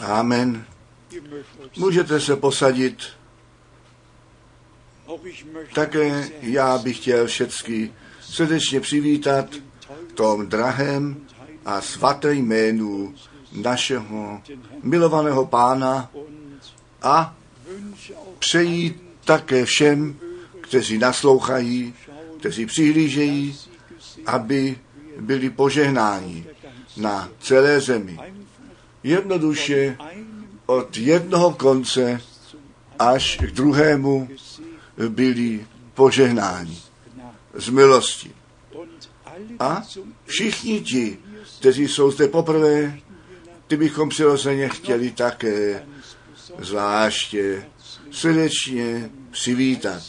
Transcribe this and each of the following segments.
Amen. Můžete se posadit. Také já bych chtěl všecky srdečně přivítat v tom drahém a svaté jménu našeho milovaného pána a přeji také všem, kteří naslouchají, kteří přihlížejí, aby byli požehnáni na celé zemi. Jednoduše od jednoho konce až k druhému byli požehnáni z milosti. A všichni ti, kteří jsou zde poprvé, ty bychom přirozeně chtěli také zvláště srdečně přivítat.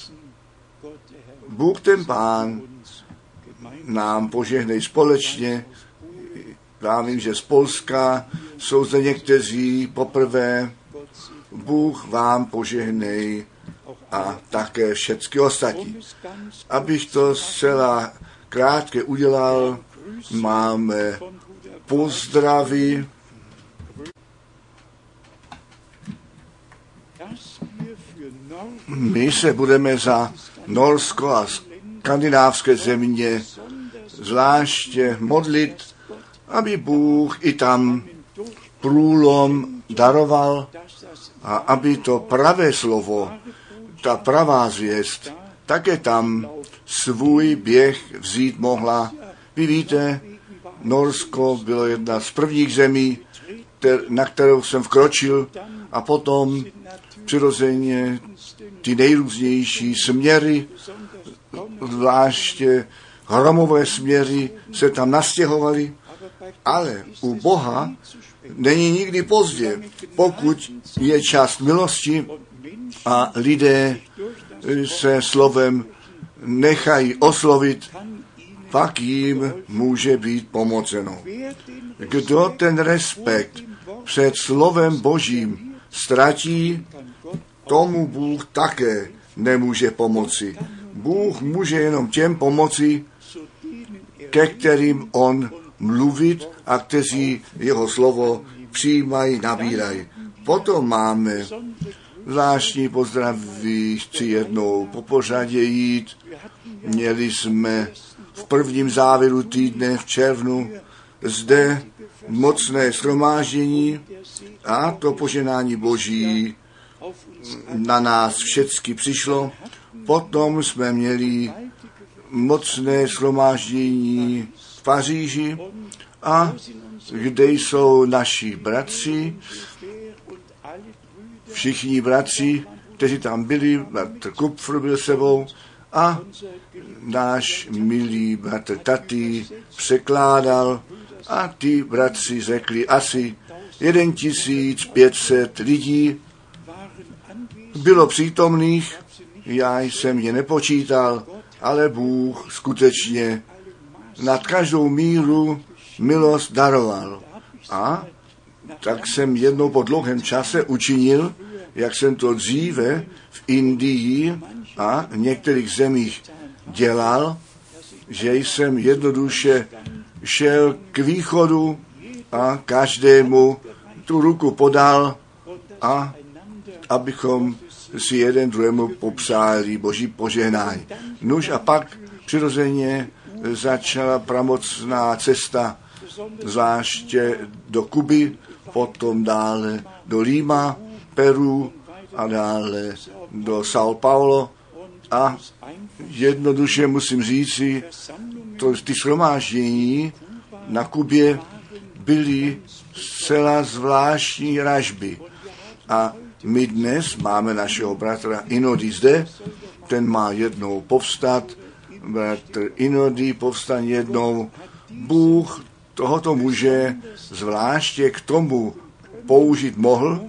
Bůh ten Pán nám požehnej společně. Já vím, že z Polska jsou zde někteří poprvé. Bůh vám požehnej a také všechny ostatní. Abych to zcela krátké udělal, máme pozdravy My se budeme za Norsko a skandinávské země zvláště modlit, aby Bůh i tam průlom daroval a aby to pravé slovo, ta pravá zvěst, také tam svůj běh vzít mohla. Vy víte, Norsko bylo jedna z prvních zemí, na kterou jsem vkročil a potom přirozeně ty nejrůznější směry, zvláště hromové směry se tam nastěhovaly, Ale u Boha není nikdy pozdě, pokud je čas milosti a lidé se slovem nechají oslovit, pak jim může být pomoceno. Kdo ten respekt před slovem Božím ztratí, tomu Bůh také nemůže pomoci. Bůh může jenom těm pomoci, ke kterým on mluvit a kteří jeho slovo přijímají, nabírají. Potom máme zvláštní pozdraví, chci jednou po pořadě jít. Měli jsme v prvním závěru týdne v červnu zde mocné shromáždění a to poženání Boží na nás všecky přišlo. Potom jsme měli mocné shromáždění v Paříži a kde jsou naši bratři, všichni bratři, kteří tam byli, bratr Kupfr byl sebou a náš milý bratr Tati překládal a ty bratři řekli asi 1500 lidí bylo přítomných, já jsem je nepočítal, ale Bůh skutečně nad každou míru milost daroval. A tak jsem jednou po dlouhém čase učinil, jak jsem to dříve v Indii a v některých zemích dělal, že jsem jednoduše šel k východu a každému tu ruku podal a abychom si jeden druhému popřáli boží požehnání. Nuž a pak přirozeně začala pramocná cesta, zvláště do Kuby, potom dále do Lima, Peru a dále do São Paulo. A jednoduše musím říci, to, ty shromáždění na Kubě byly zcela zvláštní ražby. A my dnes máme našeho bratra Inody zde, ten má jednou povstat, bratr Inody povstan jednou. Bůh tohoto muže zvláště k tomu použít mohl,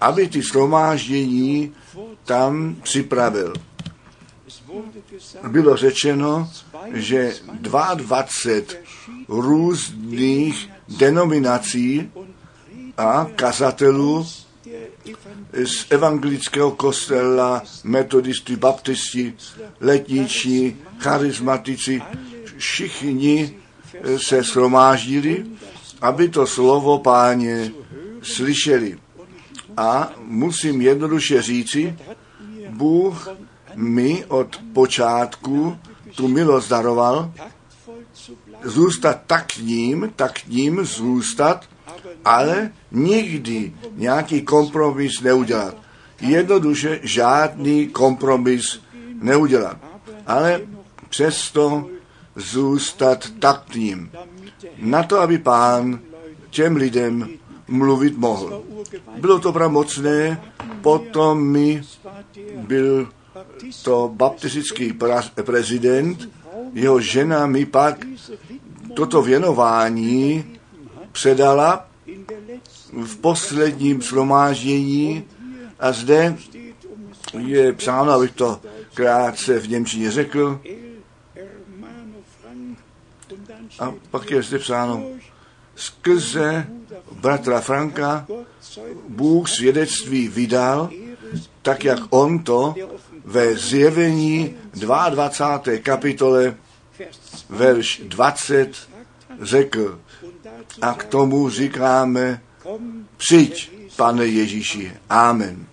aby ty shromáždění tam připravil. Bylo řečeno, že 22 různých denominací a kazatelů z evangelického kostela, metodisti, baptisti, letniční, charizmatici, všichni se shromáždili, aby to slovo páně slyšeli. A musím jednoduše říci, Bůh mi od počátku tu milost daroval, zůstat tak ním, tak ním zůstat, ale nikdy nějaký kompromis neudělat. Jednoduše žádný kompromis neudělat. Ale přesto zůstat taktním. Na to, aby pán těm lidem mluvit mohl. Bylo to pravomocné, potom mi byl to baptistický prezident, jeho žena mi pak toto věnování předala v posledním shromáždění a zde je psáno, abych to krátce v Němčině řekl, a pak je zde psáno, skrze bratra Franka Bůh svědectví vydal, tak jak on to ve zjevení 22. kapitole verš 20 řekl. A k tomu říkáme, přijď, pane Ježíši. Amen.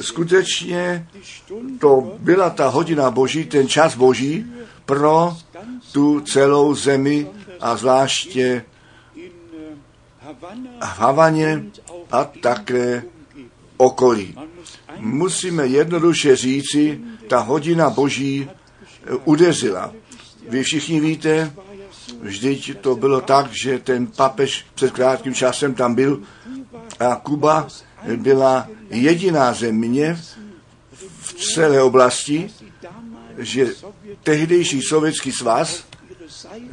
Skutečně to byla ta hodina boží, ten čas boží pro tu celou zemi a zvláště v Havaně a také okolí. Musíme jednoduše říci, ta hodina boží udeřila. Vy všichni víte, vždyť to bylo tak, že ten papež před krátkým časem tam byl a Kuba byla jediná země v celé oblasti, že tehdejší sovětský svaz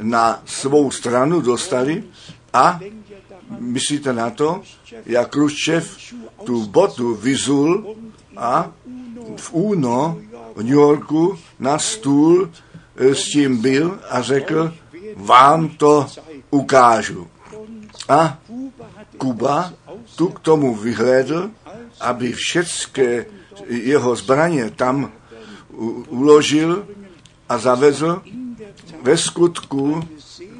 na svou stranu dostali a myslíte na to, jak Khrushchev tu botu vyzul a v úno v New Yorku na stůl eh, s tím byl a řekl, vám to ukážu. A Kuba tu k tomu vyhlédl, aby všechny jeho zbraně tam uložil a zavezl. Ve skutku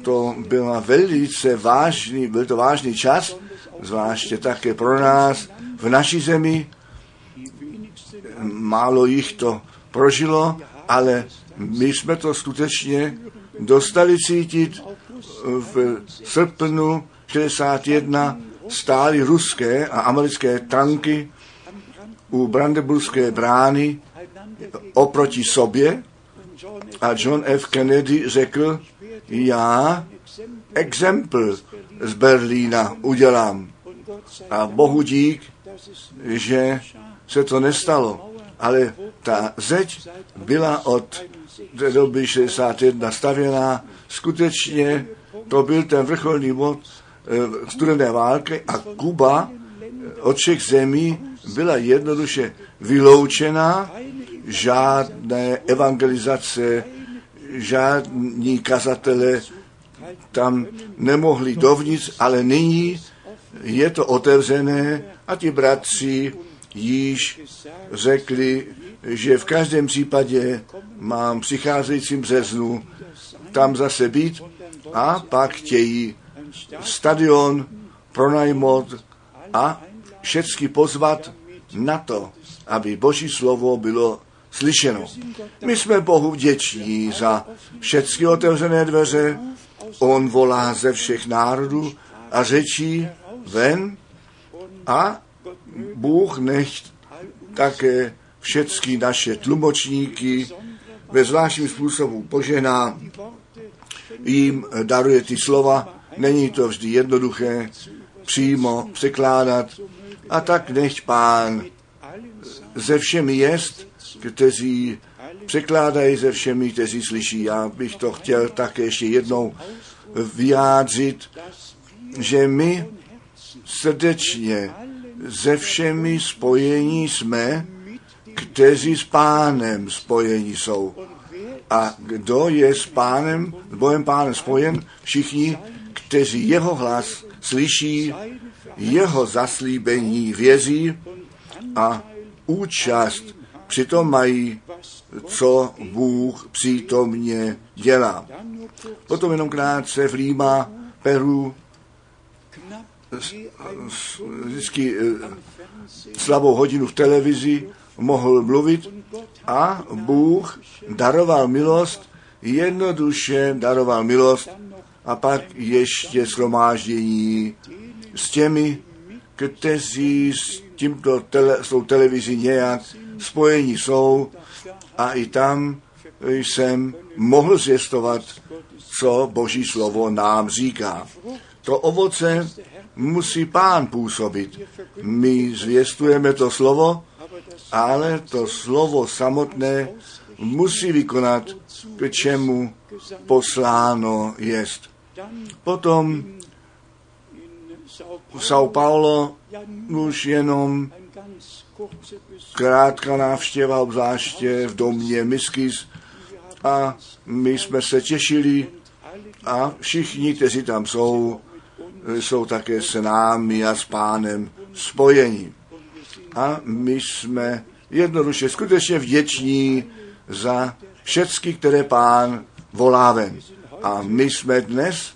to byla velice vážný, byl to vážný čas, zvláště také pro nás v naší zemi. Málo jich to prožilo, ale my jsme to skutečně dostali cítit v srpnu 61 stály ruské a americké tanky u Brandenburské brány oproti sobě a John F. Kennedy řekl, já exempl z Berlína udělám. A bohu dík, že se to nestalo. Ale ta zeď byla od té doby 61 stavěná. Skutečně to byl ten vrcholný bod eh, studené války a Kuba od všech zemí byla jednoduše vyloučená, žádné evangelizace, žádní kazatele tam nemohli dovnitř, ale nyní je to otevřené a ti bratři již řekli, že v každém případě mám přicházejícím březnu tam zase být a pak chtějí stadion pronajmout a všecky pozvat na to, aby Boží slovo bylo slyšeno. My jsme Bohu vděční za všechny otevřené dveře. On volá ze všech národů a řečí ven a Bůh nech také všechny naše tlumočníky ve zvláštním způsobu požená, jim daruje ty slova. Není to vždy jednoduché přímo překládat. A tak nech pán ze všemi jest, kteří překládají ze všemi, kteří slyší. Já bych to chtěl také ještě jednou vyjádřit, že my srdečně ze všemi spojení jsme, kteří s pánem spojení jsou. A kdo je s pánem, s Bohem pánem spojen? Všichni, kteří jeho hlas slyší, jeho zaslíbení věří a účast přitom mají, co Bůh přítomně dělá. Potom jenom krátce v Lima, Peru, vždycky eh, slabou hodinu v televizi mohl mluvit a Bůh daroval milost, jednoduše daroval milost a pak ještě shromáždění s těmi, kteří s tímto tele, s tou televizí nějak spojení jsou a i tam jsem mohl zjistovat, co Boží slovo nám říká. To ovoce musí pán působit. My zvěstujeme to slovo, ale to slovo samotné musí vykonat, k čemu posláno jest. Potom v São Paulo už jenom krátká návštěva, obzvláště v domě Miskis a my jsme se těšili a všichni, kteří tam jsou, jsou také s námi a s pánem spojení. A my jsme jednoduše skutečně vděční za všechny, které pán volá ven. A my jsme dnes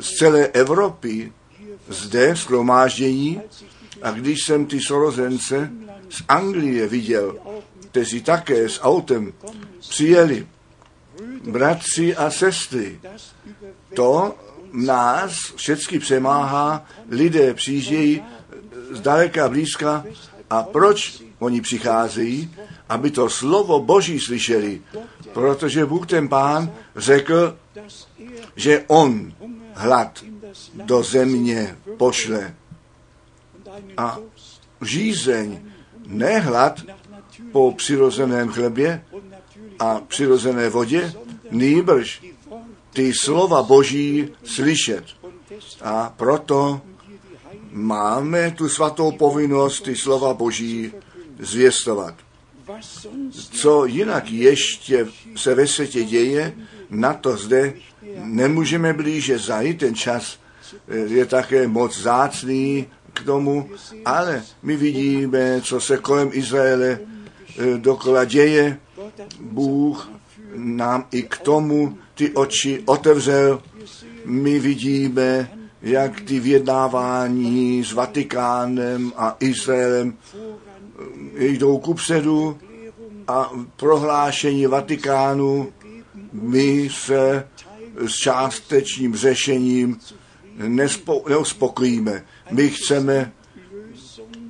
z celé Evropy zde schromáždění a když jsem ty sorozence z Anglie viděl, kteří také s autem přijeli, bratři a sestry, to nás všechny přemáhá, lidé přijíždějí z daleka blízka. A proč oni přicházejí? Aby to slovo Boží slyšeli, protože Bůh ten pán řekl, že on hlad do země pošle. A žízeň, ne hlad po přirozeném chlebě a přirozené vodě, nýbrž ty slova Boží slyšet. A proto máme tu svatou povinnost ty slova Boží zvěstovat. Co jinak ještě se ve světě děje, na to zde nemůžeme blíže zajít. Ten čas je také moc zácný k tomu, ale my vidíme, co se kolem Izraele eh, dokola děje. Bůh nám i k tomu ty oči otevřel. My vidíme, jak ty vyjednávání s Vatikánem a Izraelem eh, jdou ku předu a prohlášení Vatikánu my se s částečným řešením neuspokojíme. My chceme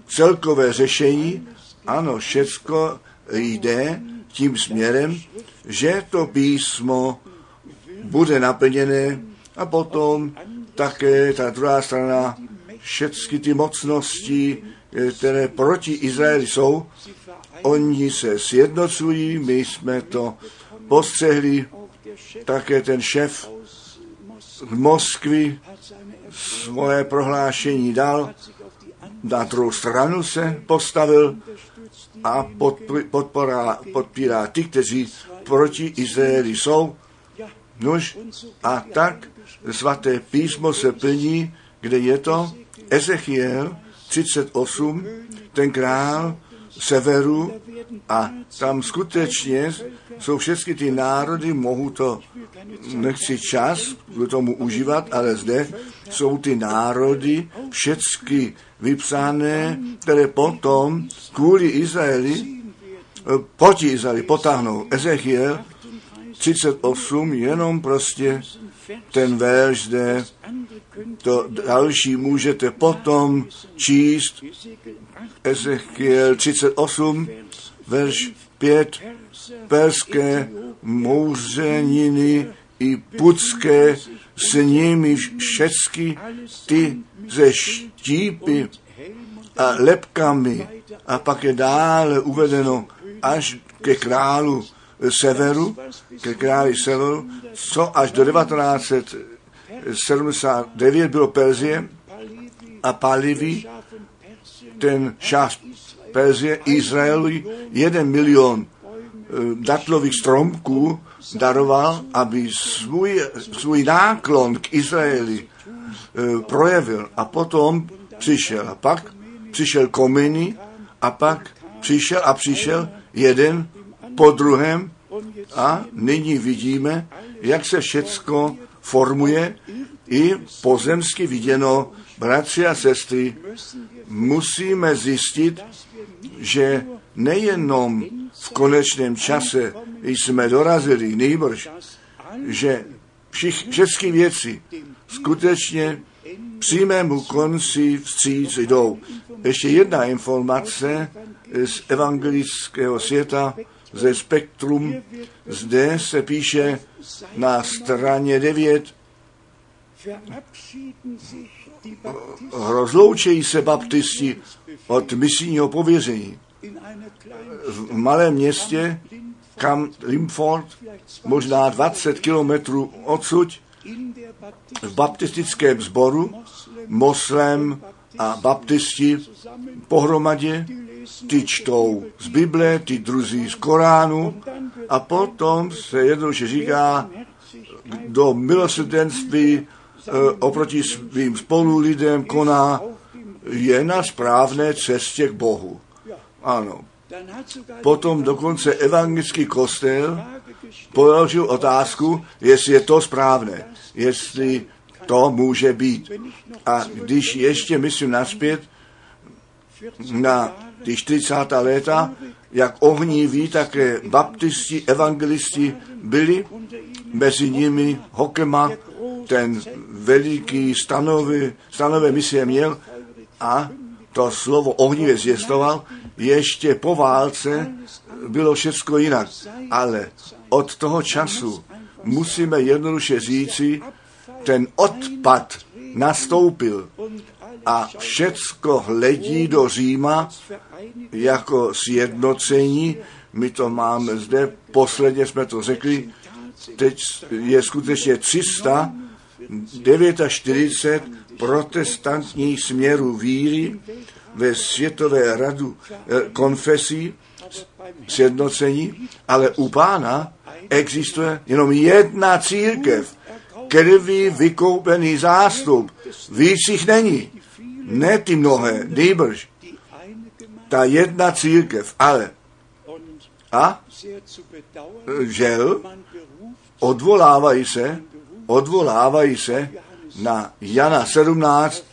celkové řešení, ano, všecko jde tím směrem, že to písmo bude naplněné a potom také ta druhá strana, všechny ty mocnosti, které proti Izraeli jsou, oni se sjednocují, my jsme to postřehli, také ten šéf Moskvy svoje prohlášení dal, na druhou stranu se postavil a podporá, podpírá ty, kteří proti Izraeli jsou. Nož a tak svaté písmo se plní, kde je to Ezechiel 38, ten král severu a tam skutečně jsou všechny ty národy, mohu to, nechci čas k tomu užívat, ale zde jsou ty národy všechny vypsané, které potom kvůli Izraeli, eh, proti Izraeli potáhnou. Ezechiel 38, jenom prostě ten verš zde, to další můžete potom číst. Ezechiel 38, verš 5, perské mouřeniny i putské s nimi všecky ty ze štípy a lepkami. A pak je dále uvedeno až ke králu severu, ke králi severu, co až do 1979 bylo Perzie a Palivi, ten šást Perzie, Izraeli, jeden milion Eh, datlových stromků daroval, aby svůj, svůj náklon k Izraeli eh, projevil. A potom přišel. A pak přišel Kominy a pak přišel a přišel jeden po druhém a nyní vidíme, jak se všecko formuje i pozemsky viděno, bratři a sestry, musíme zjistit, že nejenom v konečném čase jsme dorazili, nejbrž, že všich, všechny věci skutečně přímému konci vstříc jdou. Ještě jedna informace z evangelického světa, ze Spektrum. Zde se píše na straně 9, rozloučejí se baptisti od misijního pověření. V malém městě, kam Limford, možná 20 kilometrů odsud, v baptistickém sboru, moslem a baptisti pohromadě, ty čtou z Bible, ty druzí z Koránu a potom se jednoduše říká, do milosrdenství oproti svým spolu lidem koná, je na správné cestě k Bohu. Ano. Potom dokonce evangelický kostel položil otázku, jestli je to správné, jestli to může být. A když ještě myslím naspět na ty 40. léta, jak ohniví také baptisti, evangelisti byli, mezi nimi Hokema, ten veliký stanovy, stanové misie měl a to slovo ohnivě zjistoval, ještě po válce bylo všechno jinak. Ale od toho času musíme jednoduše říci, ten odpad nastoupil a všecko hledí do Říma jako sjednocení. My to máme zde, posledně jsme to řekli, teď je skutečně 349 protestantních směrů víry ve Světové radu eh, konfesí sjednocení, ale u pána existuje jenom jedna církev, krví vykoupený zástup. Víc jich není. Ne ty mnohé, nýbrž. Ta jedna církev, ale a žel odvolávají se, odvolávají se na Jana 17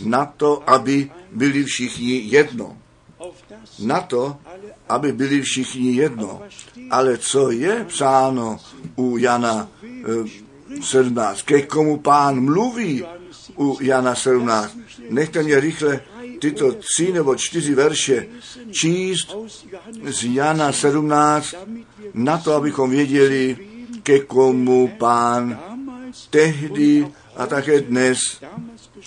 na to, aby byli všichni jedno. Na to, aby byli všichni jedno. Ale co je psáno u Jana 17? Ke komu pán mluví u Jana 17? Nechte mě rychle tyto tři nebo čtyři verše číst z Jana 17 na to, abychom věděli, ke komu pán tehdy a také dnes,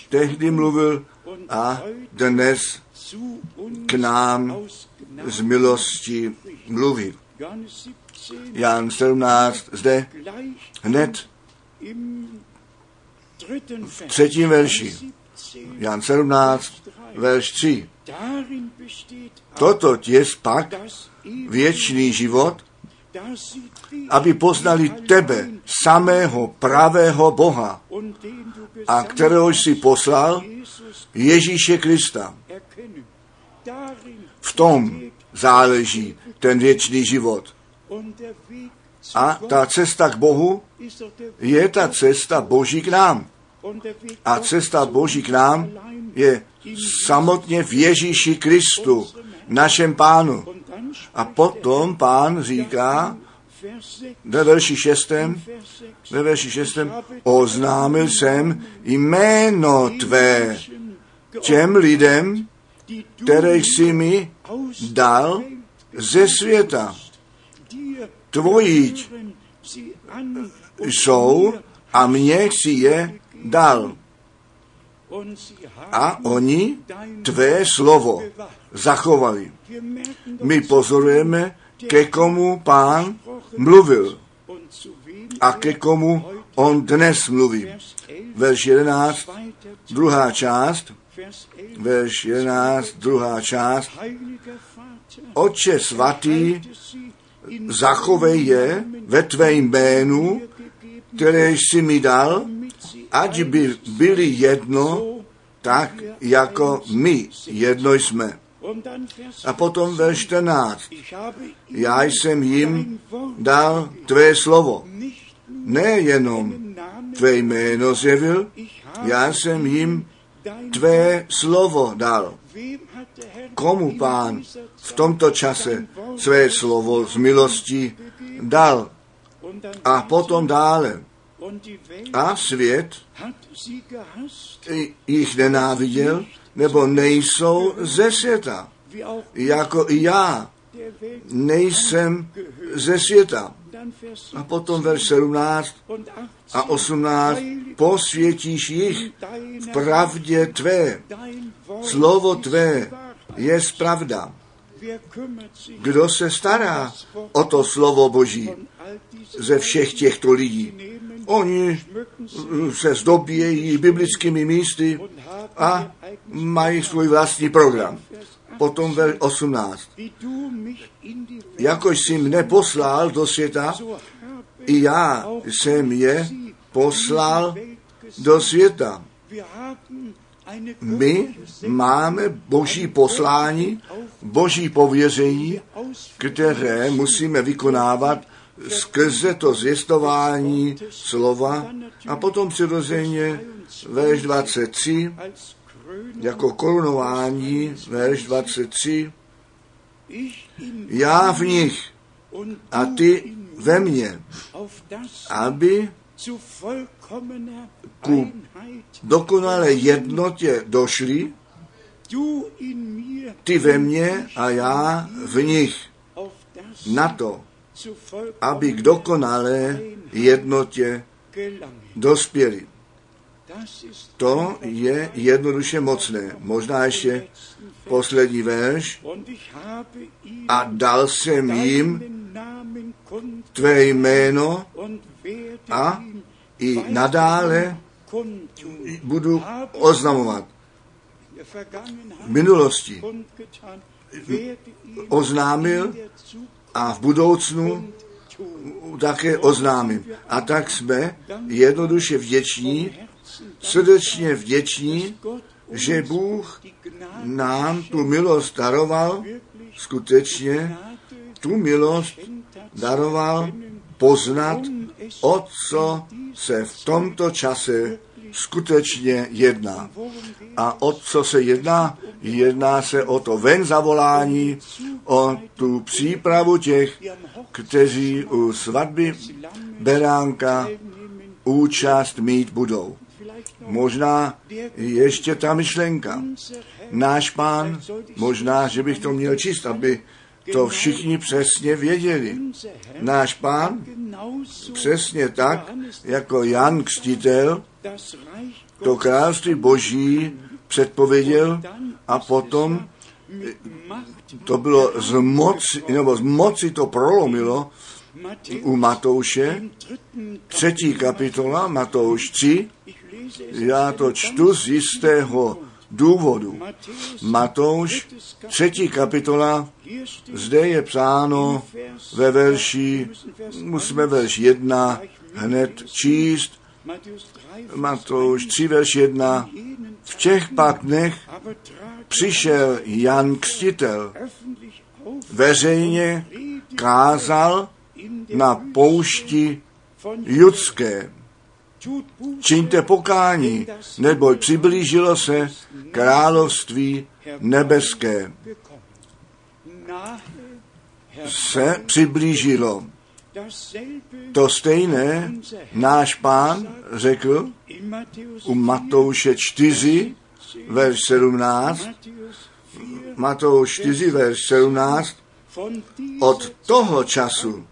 tehdy mluvil a dnes k nám z milosti mluví. Jan 17 zde hned v třetím verši. Jan 17, verš 3. Toto je pak věčný život, aby poznali tebe, samého pravého Boha, a kterého jsi poslal, Ježíše Krista. V tom záleží ten věčný život. A ta cesta k Bohu je ta cesta Boží k nám. A cesta Boží k nám je samotně v Ježíši Kristu, našem pánu. A potom pán říká ve verši šestém, ve verši šestém, oznámil jsem jméno tvé těm lidem, které jsi mi dal ze světa. Tvojí jsou a mě si je dal. A oni tvé slovo zachovali. My pozorujeme, ke komu pán mluvil a ke komu on dnes mluví. Verš 11, druhá část, verš 11, druhá část. Oče svatý, zachovej je ve tvé jménu, které jsi mi dal, ať by byli jedno, tak jako my jedno jsme. A potom ve 14. Já jsem jim dal tvé slovo. Nejenom tvé jméno zjevil, já jsem jim tvé slovo dal. Komu pán v tomto čase své slovo z milosti dal? A potom dále. A svět jich nenáviděl, nebo nejsou ze světa, jako já nejsem ze světa. A potom verš 17 a 18, posvětíš jich v pravdě tvé, slovo tvé je pravda. Kdo se stará o to slovo Boží ze všech těchto lidí? Oni se zdobějí biblickými místy a mají svůj vlastní program. Potom ve 18. Jakož jsi mne poslal do světa, i já jsem je poslal do světa. My máme boží poslání, boží pověření, které musíme vykonávat skrze to zvěstování slova a potom přirozeně verš 23 jako korunování, verš 23, já v nich a ty ve mně, aby ku dokonalé jednotě došli, ty ve mně a já v nich, na to, aby k dokonalé jednotě dospěli. To je jednoduše mocné. Možná ještě poslední verš. A dal jsem jim tvé jméno a i nadále budu oznamovat. V minulosti oznámil a v budoucnu také oznámím. A tak jsme jednoduše vděční, srdečně vděční, že Bůh nám tu milost daroval, skutečně tu milost daroval poznat, o co se v tomto čase skutečně jedná. A o co se jedná? Jedná se o to ven zavolání, o tu přípravu těch, kteří u svatby beránka účast mít budou. Možná ještě ta myšlenka. Náš pán, možná, že bych to měl číst, aby to všichni přesně věděli. Náš pán přesně tak, jako Jan Reich to království boží předpověděl a potom Macht to bylo z moci, nebo z moci to prolomilo u Matouše, třetí kapitola, Matouš 3, ich lese es já to čtu z jistého důvodu. Matouš, třetí kapitola, zde je psáno ve verši, musíme verš 1 hned číst, Matthäus 3 Matouš 3, verš 1. jenen V těch pak dnech přišel Jan auf veřejně kázal na poušti judské. Čiňte pokání, neboť přiblížilo se království nebeské. Se přiblížilo. To stejné náš pán řekl u Matouše 4, verš 17, Matthäus 4 Matouš 4, verš 17, von diesem od toho času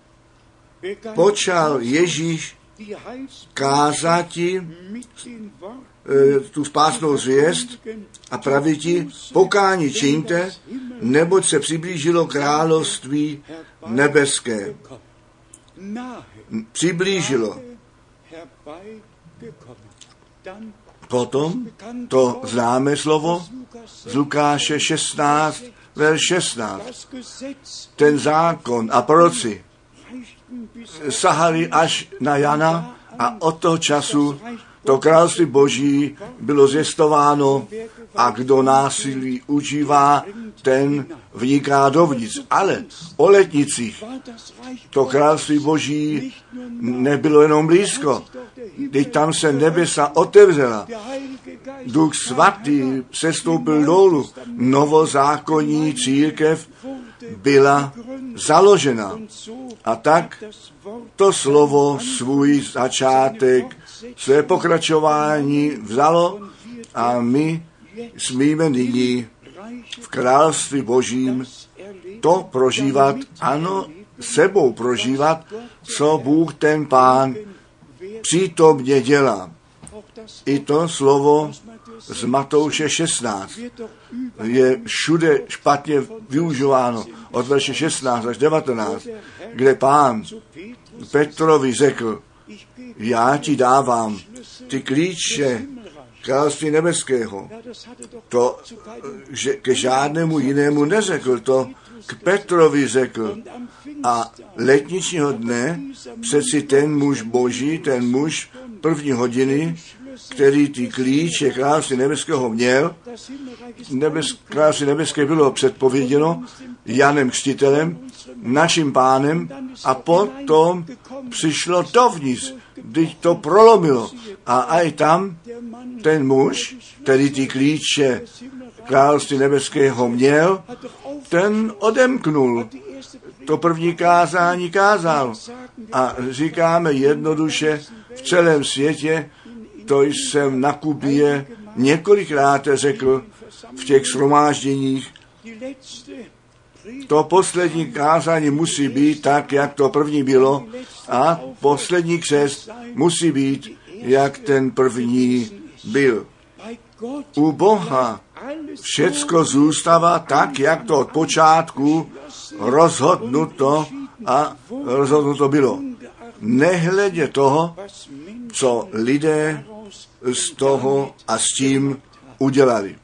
počal Ježíš kázati e, tu spásnou zvěst a praviti, pokání čiňte, neboť se přiblížilo království nebeské. Přiblížilo. Potom to známé slovo z Lukáše 16, verš 16. das Gesetz Ten zákon a bis sahali až na Jana a od toho času to království boží bylo zjistováno a kdo násilí užívá, ten vniká dovnitř. Ale o letnicích to království boží nebylo jenom blízko. Teď tam se nebesa otevřela. Duch svatý sestoupil dolů. Novozákonní církev byla založena. A tak to slovo svůj začátek, své pokračování vzalo a my smíme nyní v království božím to prožívat, ano, sebou prožívat, co Bůh ten pán přítomně dělá. I to slovo z Matouše 16 wird doch über je všude špatně využíváno od verše 16 až 19, kde pán Petrovi řekl, já ti dávám ty klíče království nebeského. To že ke žádnému jinému neřekl, to k Petrovi řekl. A letničního dne přeci ten muž boží, ten muž první hodiny, který ty klíče království nebeského měl, nebes, království nebeské bylo předpověděno Janem Křtitelem, naším pánem a potom přišlo dovnitř, když to prolomilo. A aj tam ten muž, který ty klíče království nebeského měl, ten odemknul. To první kázání kázal. A říkáme jednoduše, v celém světě, to jsem na Kubě několikrát řekl v těch shromážděních, to poslední kázání musí být tak, jak to první bylo a poslední křest musí být, jak ten první byl. U Boha všecko zůstává tak, jak to od počátku rozhodnuto a rozhodnuto bylo. Nehledě toho, co lidé z toho a s tím udělali.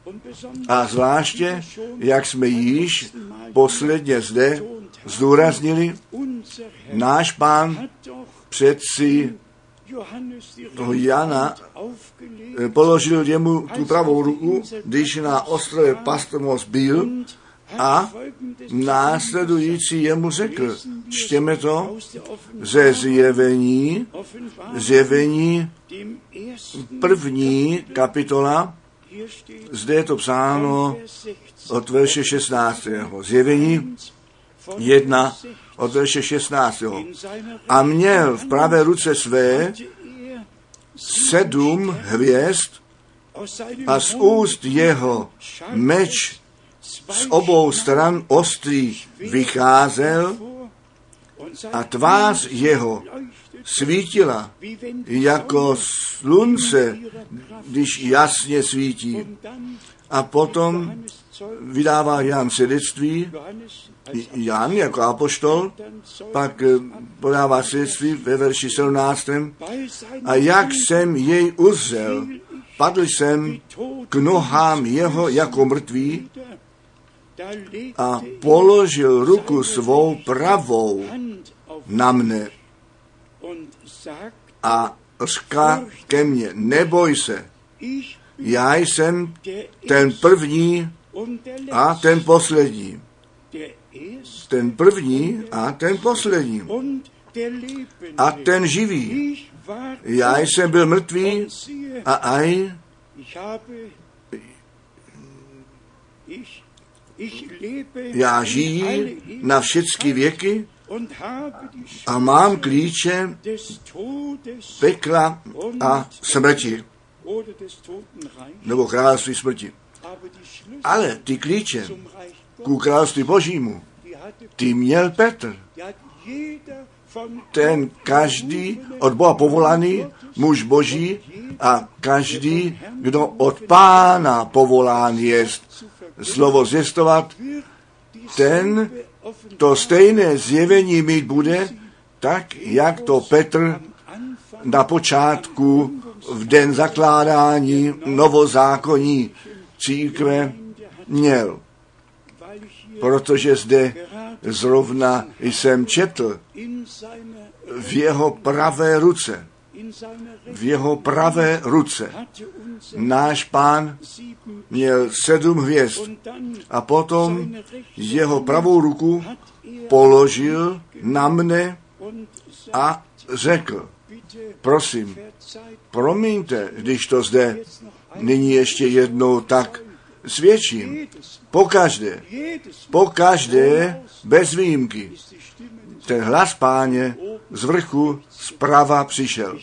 A zvláště, jak jsme již posledně zde zdůraznili, náš pán přeci toho Jana eh, položil jemu tu pravou ruku, když na ostrově Pastrmos byl a následující jemu řekl, čtěme to ze zjevení, zjevení první kapitola, zde je to psáno Vers 16 od verše 16. Zjevení von 1 16 od verše 16. in seiner A měl v pravé ruce své sedm hvězd a z úst jeho meč z obou stran ostrých vycházel a tvář jeho svítila jako slunce, když jasně svítí. A potom vydává Jan svědectví, Jan jako apoštol, pak podává svědectví ve verši 17. A jak jsem jej uzřel, padl jsem k nohám jeho jako mrtvý a položil ruku svou pravou na mne a říká ke mně, neboj se, já jsem ten první a ten poslední. Ten první a ten poslední. A ten živý. Já jsem byl mrtvý a aj já žiji na všechny věky a mám klíče pekla a smrti, nebo království smrti. Ale ty klíče ku království božímu, ty měl Petr. Ten každý od Boha povolaný, muž boží a každý, kdo od pána povolán jest slovo zjistovat, ten to stejné zjevení mít bude, tak jak to Petr na počátku v den zakládání novozákonní církve měl. Protože zde zrovna jsem četl v jeho pravé ruce, v jeho pravé ruce náš pán měl sedm hvězd a potom jeho pravou ruku položil na mne a řekl, prosím, promiňte, když to zde nyní ještě jednou tak svědčím. Pokaždé, pokaždé, bez výjimky, ten hlas páně z vrchu zprava přišel.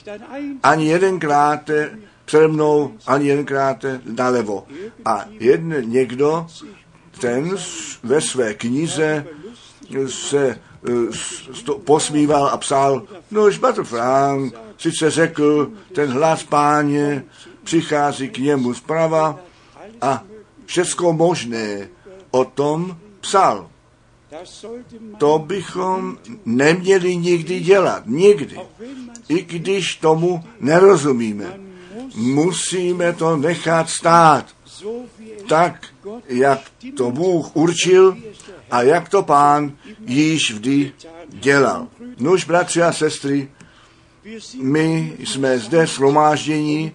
Ani jedenkrát přede mnou, ani jedenkrát nalevo. A jeden někdo, ten ve své knize se uh, posmíval a psal, no Šbatr Frank sice řekl, ten hlas páně přichází k němu zprava a všecko možné o tom psal. To bychom neměli nikdy dělat. Nikdy. I když tomu nerozumíme. Musíme to nechat stát. Tak, jak to Bůh určil a jak to pán již vždy dělal. Nož, bratři a sestry, my jsme zde shromáždění,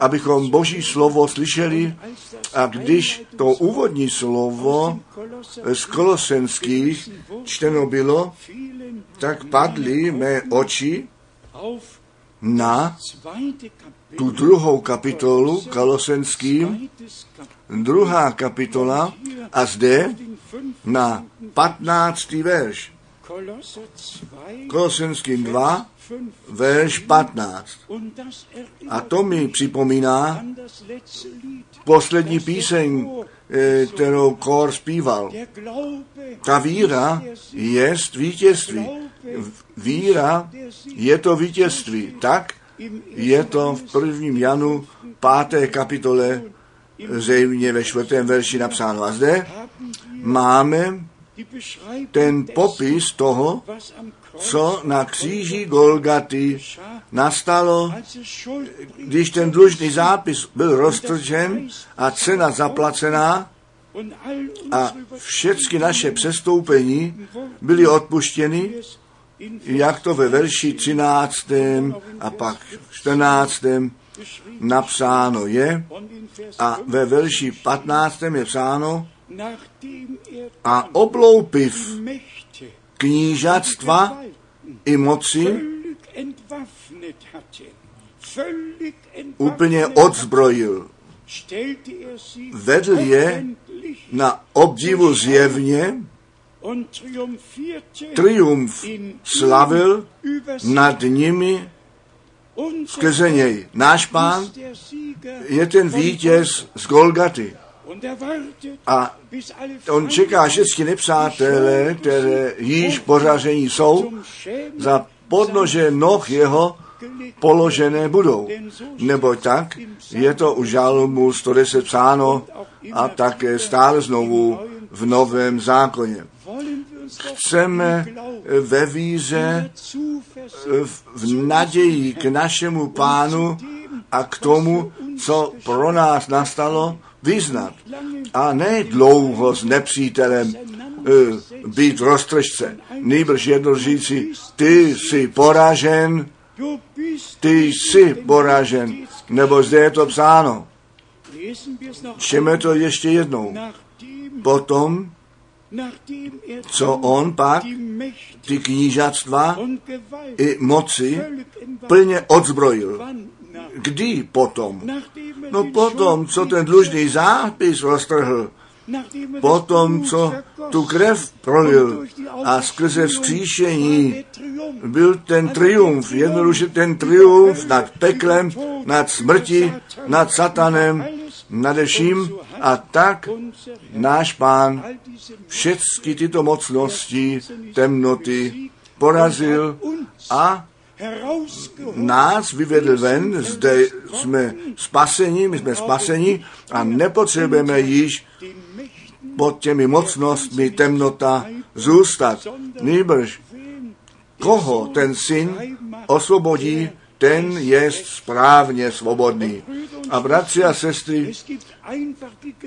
abychom Boží slovo slyšeli a když to úvodní slovo z kolosenských čteno bylo, tak padly mé oči na tu druhou kapitolu kolosenským, druhá kapitola a zde na 15. verš. Kolosenským 2, verš 15. A to mi připomíná poslední píseň, kterou Kor zpíval. Ta víra je vítězství. Víra je to vítězství. Tak je to v prvním Janu páté kapitole zřejmě ve čtvrtém verši napsáno. A zde máme ten popis toho, co na kříži Golgaty nastalo, když ten dlužný zápis byl roztržen a cena zaplacená a všechny naše přestoupení byly odpuštěny, jak to ve verši 13. a pak 14. geschrieben napsáno je a 5, ve verši 15. je psáno a obloupiv knížatstva i moci úplně odzbrojil. Vedl je na obdivu zjevně, triumf slavil nad nimi skrze něj. Náš pán je ten vítěz z Golgaty. Er A on čeká všechny nepřátelé, které již pořažení jsou, za podnože noh jeho položené budou. Nebo tak je to u žalmu 110 psáno a také stále znovu v Novém zákoně. Chceme ve víře, der Zuversicht v, v naději k našemu pánu a k tomu, co pro nás nastalo, vyznat. A ne dlouho s nepřítelem eh, být roztržce. Nýbrž jedno říci, ty jsi poražen, ty jsi poražen, nebo zde je to psáno. Čeme to ještě jednou. Potom, co on pak ty knížatstva i moci plně odzbrojil. Kdy potom? No potom, co ten dlužný zápis roztrhl, potom, co tu krev prolil a skrze vzkříšení byl ten triumf, jednoduše ten triumf nad peklem, nad smrti, nad satanem, nade vším a tak náš pán všechny tyto mocnosti temnoty porazil a nás vyvedl ven, zde jsme spaseni, my jsme spaseni a nepotřebujeme již pod těmi mocnostmi temnota zůstat. Nýbrž, koho ten syn osvobodí, ten je správně svobodný. A bratři a sestry,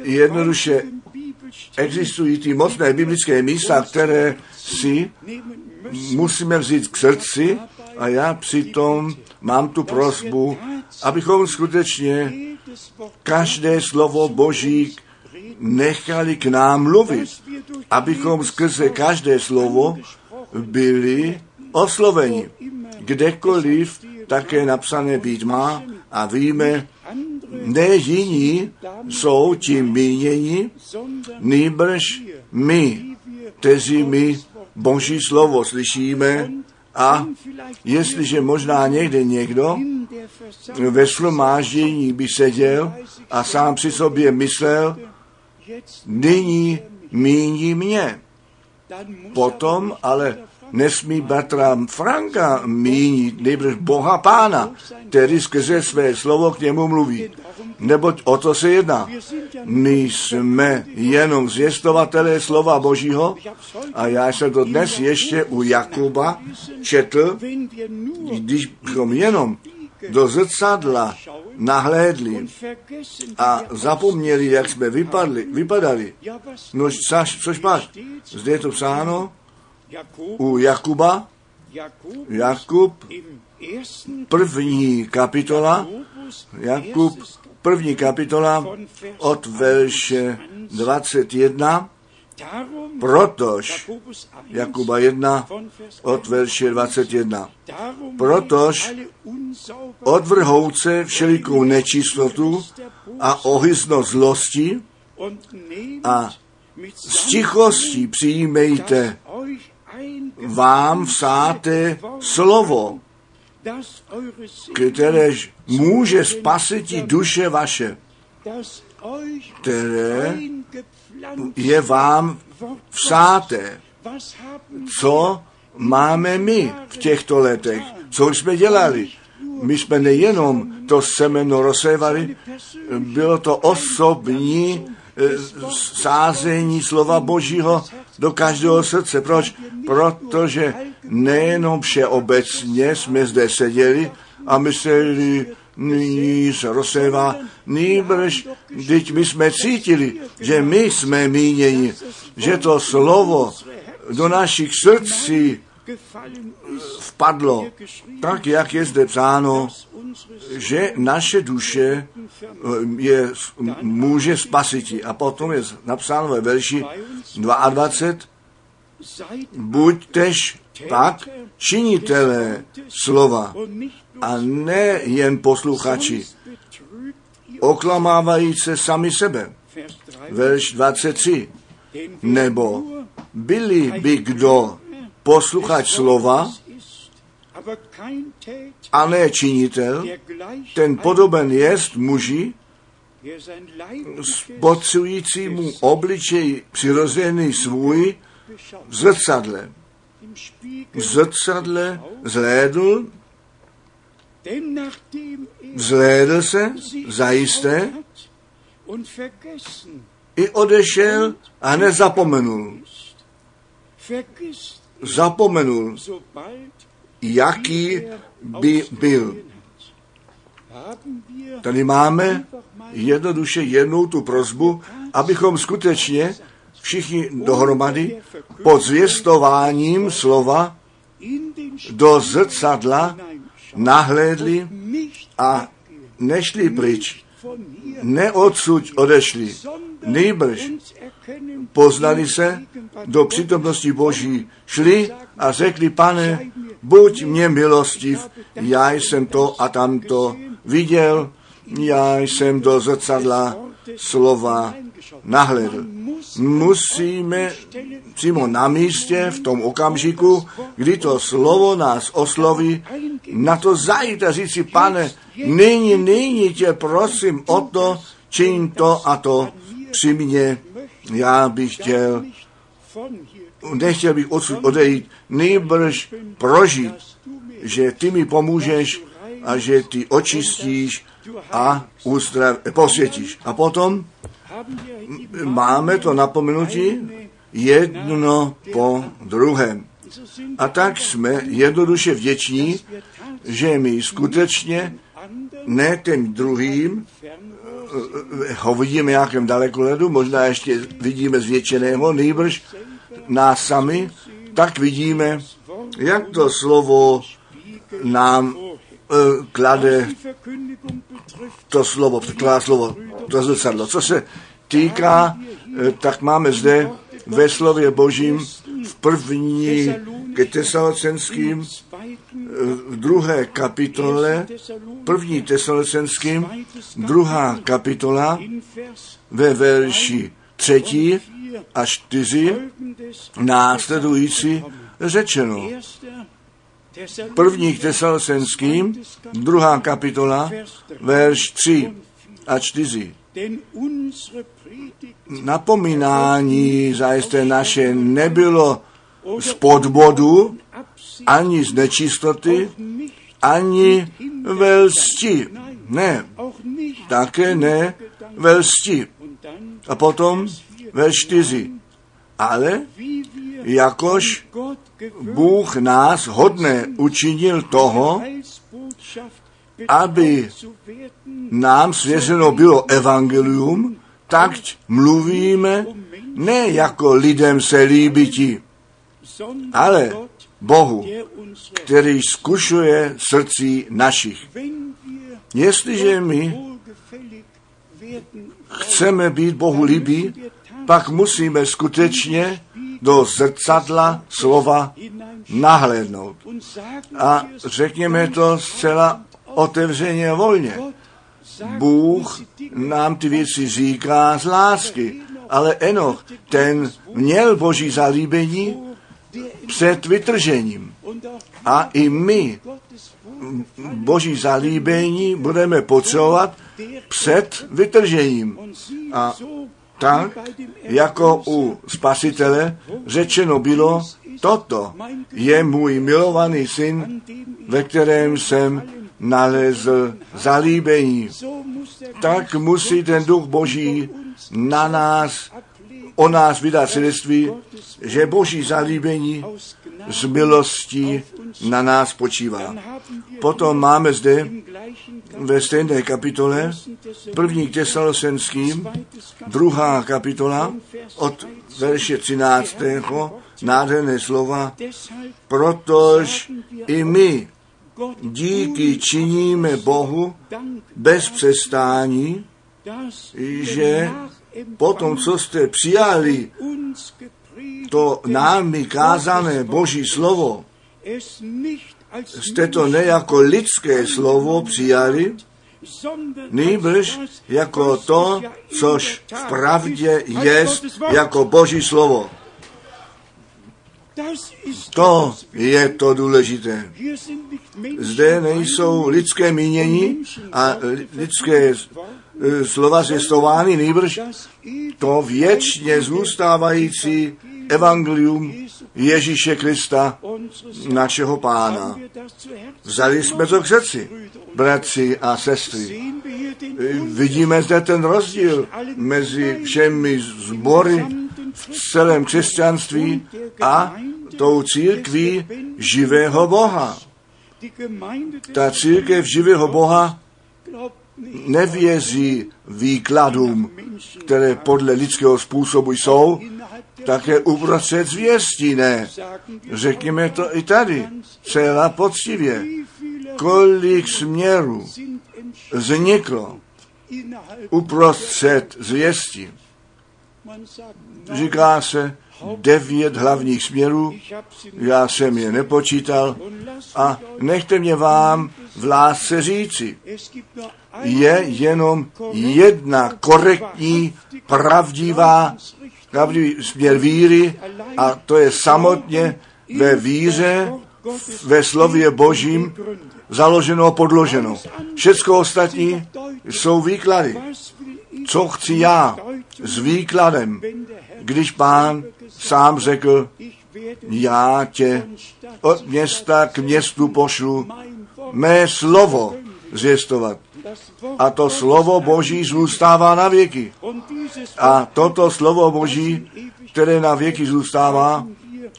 Jednoduše existují ty mocné biblické místa, které si musíme vzít k srdci a já přitom mám tu prosbu, abychom skutečně každé slovo Boží nechali k nám mluvit, abychom skrze každé slovo byli osloveni. Kdekoliv také napsané být má a víme, ne jiní jsou tím míněni, nýbrž my, kteří my Boží slovo slyšíme a jestliže možná někde někdo ve shromáždění by seděl a sám při sobě myslel, nyní míní mě. Potom ale nesmí bratra Franka mínit, nejbrž Boha Pána, který skrze své slovo k němu mluví. Neboť o to se jedná. My jsme jenom zvěstovatelé slova Božího a já jsem to dnes ještě u Jakuba četl, když bychom jenom do zrcadla nahlédli a zapomněli, jak jsme vypadli, vypadali. No, což, což pak? Zde je to psáno u Jakuba, Jakub. První kapitola, Jakub, první kapitola od verše 21, Darum, protož Jakobus 1, Jakuba 1 von Vers od verše 21. Darum Protož Odvrhouce všelikou nečistotu a ohyzno zlosti a s tichostí přijímejte vám vsáté slovo, kteréž může spasit duše vaše, které je vám vsáté. Co máme my v těchto letech? Co jsme dělali? My jsme nejenom to semeno rozsévali, bylo to osobní sázení slova Božího do každého srdce. Proč? Protože nejenom všeobecně jsme zde seděli a mysleli, nyní se rozsévá, nýbrž, teď my jsme cítili, že my jsme míněni, že to slovo do našich srdcí vpadlo, tak jak je zde psáno, že naše duše je, může spasit. A potom je napsáno ve verši 22, buďtež pak činitelé slova a ne jen posluchači, oklamávají se sami sebe. Verš 23. Nebo byli by kdo posluchač slova a ne činitel, ten podoben jest muži, spocujícímu obličej přirozený svůj v zrcadle. V zrcadle zhlédl, vzhlédl se, zajisté, i odešel a nezapomenul. Zapomenul, jaký by byl. Tady máme jednoduše jednou tu prozbu, abychom skutečně všichni dohromady pod zvěstováním slova do zrcadla nahlédli a nešli pryč, ne odsud odešli, nejbrž poznali se do přítomnosti Boží, šli a řekli, pane, buď mě milostiv, já jsem to a tamto viděl, já jsem do zrcadla slova nahledl. Musíme přímo na místě, v tom okamžiku, kdy to slovo nás osloví, na to zajít a říct si, pane, nyní, nyní tě prosím o to, čin to a to při mně. Já bych chtěl, nechtěl bych odsud odejít, nejbrž prožít, že ty mi pomůžeš a že ty očistíš a uzdrav, posvětíš. A potom máme to napomenutí jedno po druhém. A tak jsme jednoduše vděční, že my skutečně ne ten druhým ho vidíme nějakém dalekoledu, možná ještě vidíme zvětšeného, nejbrž nás sami, tak vidíme, jak to slovo nám uh, klade to slovo, klade slovo, to zrcadlo. Co se týká, uh, tak máme zde ve slově Božím v první ke tesalocenským v druhé kapitole, první tesalocenským, druhá kapitola ve verši třetí a čtyři následující řečeno. První k tesalocenským, druhá kapitola, verš 3 a 4. Napomínání zajisté naše nebylo z podbodu, ani z nečistoty, ani ve lsti. Ne, také ne ve lsti. A potom ve čtyři. Ale jakož Bůh nás hodné učinil toho, aby nám svěřeno bylo evangelium, tak mluvíme ne jako lidem se líbiti, ale Bohu, který zkušuje srdcí našich. Jestliže my chceme být Bohu líbí, pak musíme skutečně do zrcadla slova nahlédnout. A řekněme to zcela otevřeně volně. Bůh nám ty věci říká z lásky, ale Enoch, ten měl boží zalíbení před vytržením. A i my boží zalíbení budeme potřebovat před vytržením. A tak, jako u spasitele řečeno bylo, toto je můj milovaný syn, ve kterém jsem nalezl zalíbení. Tak musí ten duch boží na nás, o nás vydá svědectví, že boží zalíbení z milostí na nás počívá. Potom máme zde ve stejné kapitole první k druhá kapitola od verše 13. nádherné slova, protož i my díky činíme Bohu bez přestání, že potom, co jste přijali to námi kázané Boží slovo, jste to ne jako lidské slovo přijali, nýbrž jako to, což v pravdě je jako Boží slovo. To je to důležité. Zde nejsou lidské mínění a lidské slova zjistovány, nejbrž to věčně zůstávající evangelium Ježíše Krista, našeho pána. Vzali jsme to k srdci, bratři a sestry. Vidíme zde ten rozdíl mezi všemi zbory v celém křesťanství a tou církví živého Boha. Ta církev živého Boha nevěří výkladům, které podle lidského způsobu jsou, také uprostřed zvěstí ne. Řekněme to i tady, celá poctivě. Kolik směrů vzniklo uprostřed zvěstí. Říká se devět hlavních směrů, já jsem je nepočítal a nechte mě vám v lásce říci, je jenom jedna korektní, pravdivá, pravdivý směr víry a to je samotně ve víře, ve slově Božím založeno a podloženo. Všecko ostatní jsou výklady. Co chci já s výkladem, když pán sám řekl, já tě od města k městu pošlu mé slovo zvěstovat. A to slovo Boží zůstává na věky. A toto slovo Boží, které na věky zůstává,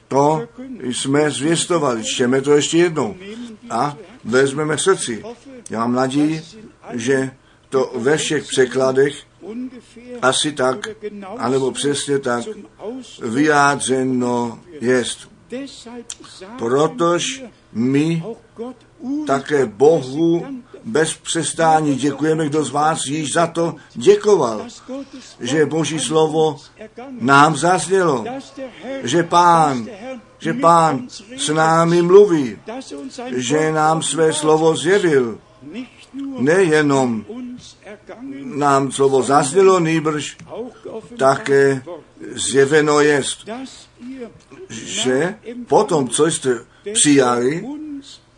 to jsme zvěstovali. Čtěme to ještě jednou. A vezmeme srdci. Já mám naději, že to ve všech překladech asi tak, anebo přesně tak vyjádřeno jest. Protož my také Bohu bez přestání děkujeme, kdo z vás již za to děkoval, že Boží slovo nám zaznělo, že Pán, že Pán s námi mluví, že nám své slovo zjevil. Nejenom nám slovo zaznělo, nýbrž také zjeveno jest, že potom, co jste přijali,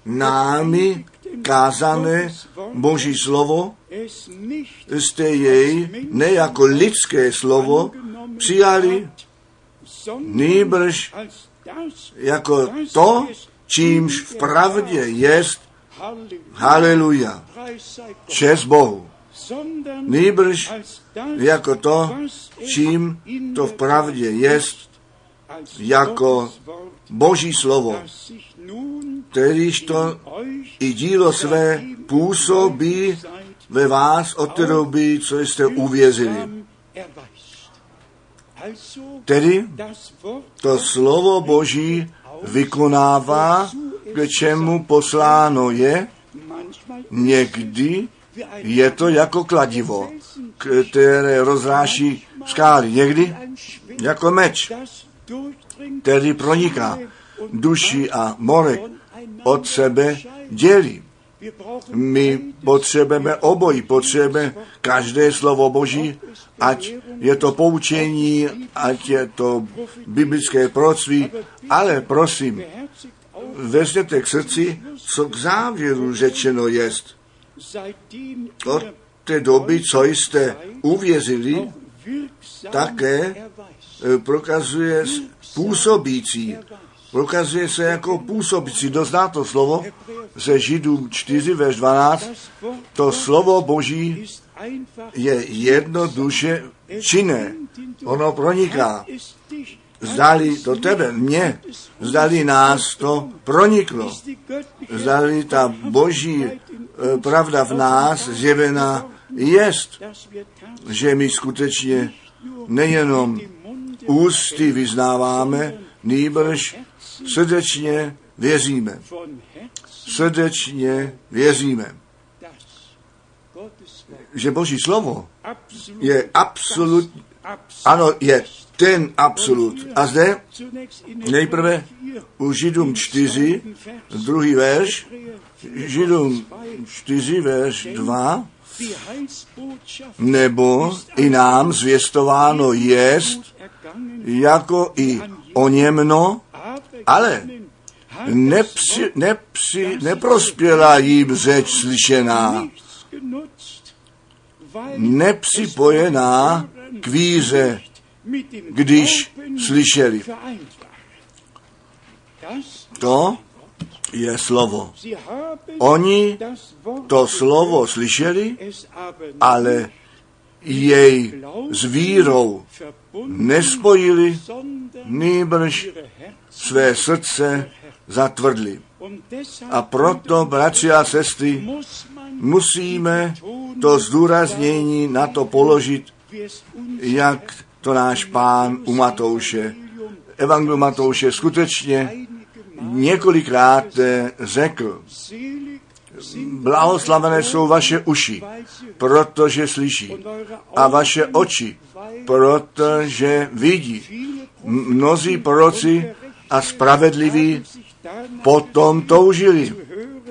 námi kázané Boží slovo, jste jej ne jako lidské slovo přijali, nýbrž jako to, čímž v pravdě jest Haleluja. Čest Bohu. Nýbrž jako to, čím to v pravdě jest, jako Boží slovo, kterýž to i dílo své působí ve vás od té doby, co jste uvěřili. Tedy to slovo Boží vykonává, k čemu posláno je, někdy je to jako kladivo, které rozráší skály. Někdy jako meč, který proniká duši a morek od sebe dělí. My potřebujeme obojí, potřebujeme každé slovo Boží, ať je to poučení, ať je to biblické proctví, ale prosím, vezměte k srdci, co k závěru řečeno jest. Od té doby, co jste uvěřili, také prokazuje působící prokazuje se jako působící. Dozná to slovo ze Židů 4, verš 12. To slovo Boží je jednoduše či ne. Ono proniká. Zdali to tebe, mě, zdali nás to proniklo. Zdali ta boží e, pravda v nás zjevená jest, že my skutečně nejenom ústy vyznáváme, nýbrž srdečně věříme. Srdečně věříme, že Boží slovo je absolut, ano, je ten absolut. A zde nejprve u Židům 4, druhý verš, Židům 4, verš 2, nebo i nám zvěstováno jest, jako i o němno, ale nepři, nepři, neprospěla jim řeč slyšená, nepřipojená k víře, když slyšeli. To je slovo. Oni to slovo slyšeli, ale jej s vírou nespojili, nýbrž své srdce zatvrdli. A proto, bratři a sestry, musíme to zdůraznění na to položit, jak to náš pán u Matouše, Evangelium Matouše skutečně několikrát řekl. Blahoslavené jsou vaše uši, protože slyší, a vaše oči, protože vidí. Mnozí proroci a spravedliví potom toužili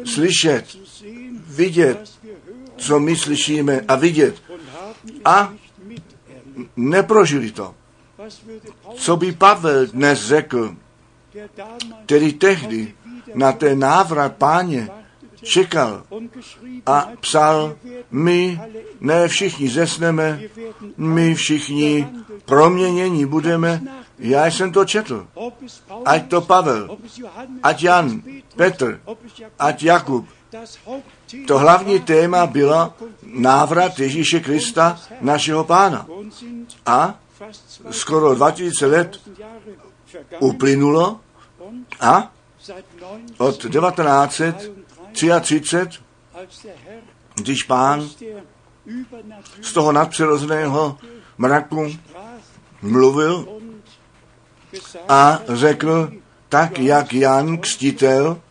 slyšet, vidět, co my slyšíme a vidět. A neprožili to. Co by Pavel dnes řekl, který tehdy na ten návrat páně čekal a psal, my ne všichni zesneme, my všichni proměnění budeme. Já jsem to četl. Ať to Pavel, ať Jan, Petr, ať Jakub. To hlavní téma byla návrat Ježíše Krista, našeho pána. A skoro 2000 let uplynulo a od 1933, když pán z toho nadpřirozeného mraku mluvil a řekl, tak jak Jan Kstitel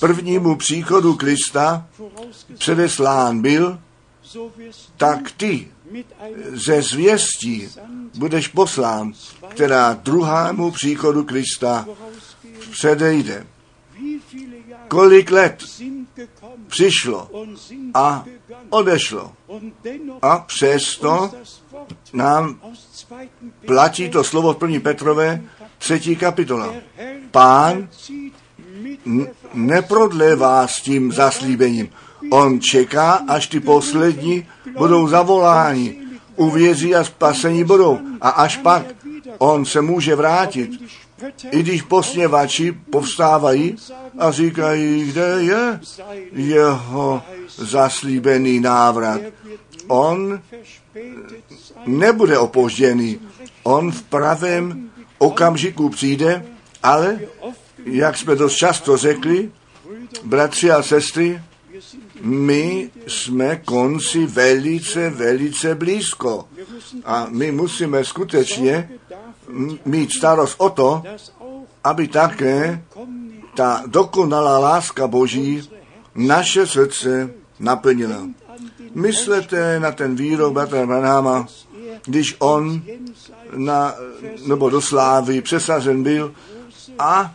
prvnímu příchodu Krista předeslán byl, tak ty ze zvěstí budeš poslán, která druhému příchodu Krista předejde. Kolik let přišlo a odešlo. A přesto nám platí to slovo v první Petrové, třetí kapitola. Pán neprodlevá s tím zaslíbením. On čeká, až ty poslední budou zavoláni, uvěří a spasení budou. A až pak on se může vrátit. I když posněvači povstávají a říkají, kde je jeho zaslíbený návrat. On nebude opožděný. On v pravém okamžiku přijde, ale, jak jsme dost často řekli, bratři a sestry, my jsme konci velice, velice blízko. A my musíme skutečně mít starost o to, aby také ta dokonalá láska Boží naše srdce naplnila. Myslete na ten výrok bratra Branhama, když on na, nebo do slávy přesazen byl a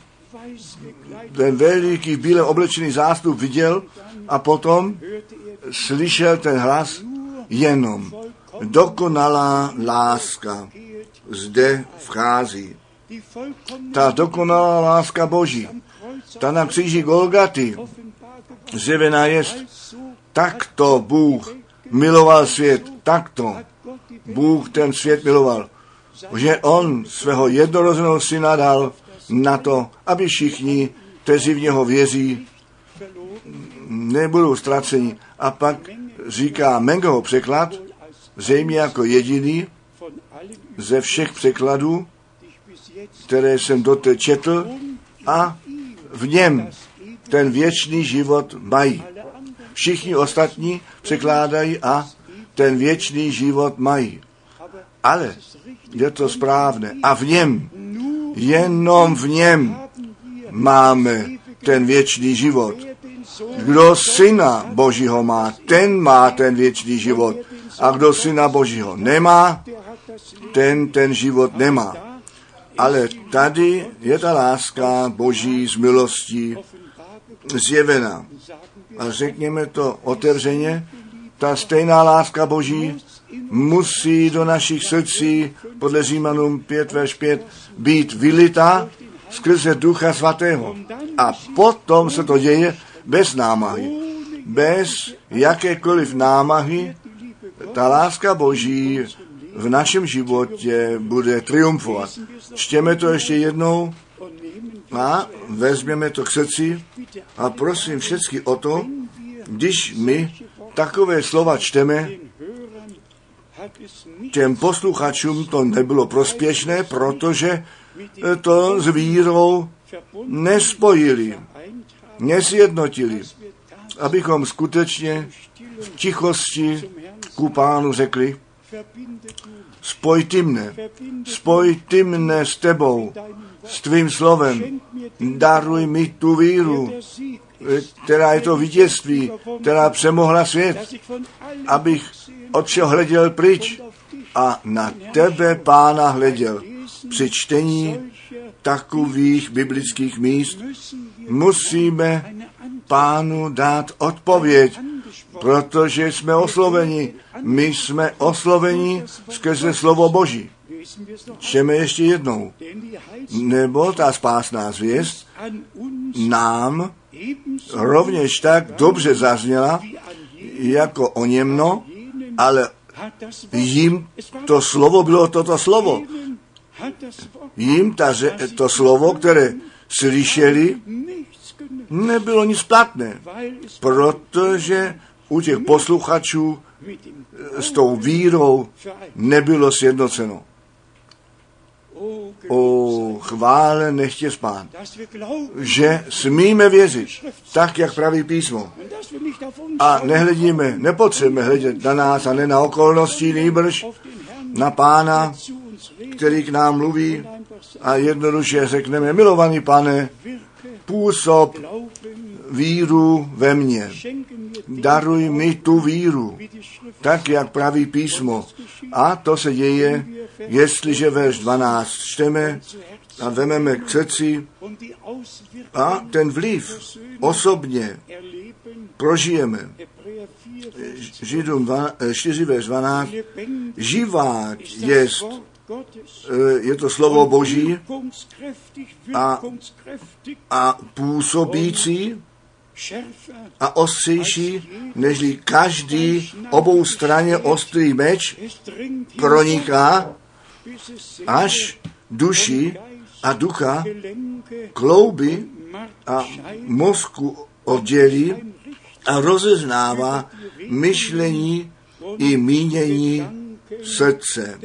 ten veliký bíle oblečený zástup viděl a potom slyšel ten hlas jenom dokonalá láska zde vchází. Ta dokonalá láska Boží, ta na kříži Golgaty zjevená jest. Takto Bůh miloval svět, takto Bůh ten svět miloval, že on svého jednorozeného syna dal na to, aby všichni, kteří v něho věří, nebudou ztraceni. A pak říká Mengeho překlad, zřejmě jako jediný ze všech překladů, které jsem doteď četl, a v něm ten věčný život mají. Všichni ostatní překládají a ten věčný život mají. Ale je to správné. A v něm, jenom v něm máme ten věčný život. Kdo syna Božího má, ten má ten věčný život. A kdo syna Božího nemá, ten ten život nemá. Ale tady je ta láska Boží z milostí zjevena. A řekněme to otevřeně, ta stejná láska Boží musí do našich srdcí, podle Římanům 5 verš 5, být vylita skrze Ducha Svatého. A potom se to děje bez námahy. Bez jakékoliv námahy ta láska Boží v našem životě bude triumfovat. Čtěme to ještě jednou a vezměme to k srdci a prosím všechny o to, když my takové slova čteme, těm posluchačům to nebylo prospěšné, protože to s vírou nespojili, nesjednotili, abychom skutečně v tichosti ku pánu řekli, spoj ty mne, spoj ty mne s tebou, s tvým slovem, daruj mi tu víru, která je to vítězství, která přemohla svět, abych od všeho hleděl pryč a na tebe, pána, hleděl. Při čtení takových biblických míst musíme pánu dát odpověď, protože jsme osloveni. My jsme osloveni skrze slovo Boží. Čteme ještě jednou. Nebo ta spásná zvěst nám rovněž tak dobře zazněla, jako o němno, ale jim to slovo bylo toto slovo. Jim ta, to slovo, které slyšeli, nebylo nic platné, protože u těch posluchačů s tou vírou nebylo sjednoceno. O chvále nechtě glauben že smíme věřit, tak jak praví písmo. A nehledíme, nepotřebujeme hledět na nás a ne na okolnosti, Herrn, na pána, který k nám mluví a jednoduše řekneme, milovaný pane, působ víru ve mně. Daruj mi tu víru, tak jak praví písmo. A to se děje, jestliže verš 12 čteme a vememe k srdci a ten vliv osobně prožijeme. 4, Židům dva- eh, 4 verš 12. lebendig Živák ist jest, das Wort Gottes. eh, je to slovo Boží A- a působící a ostřejší, nežli každý obou straně ostrý meč proniká až duši a ducha, klouby a mozku oddělí a rozeznává myšlení i mínění srdce.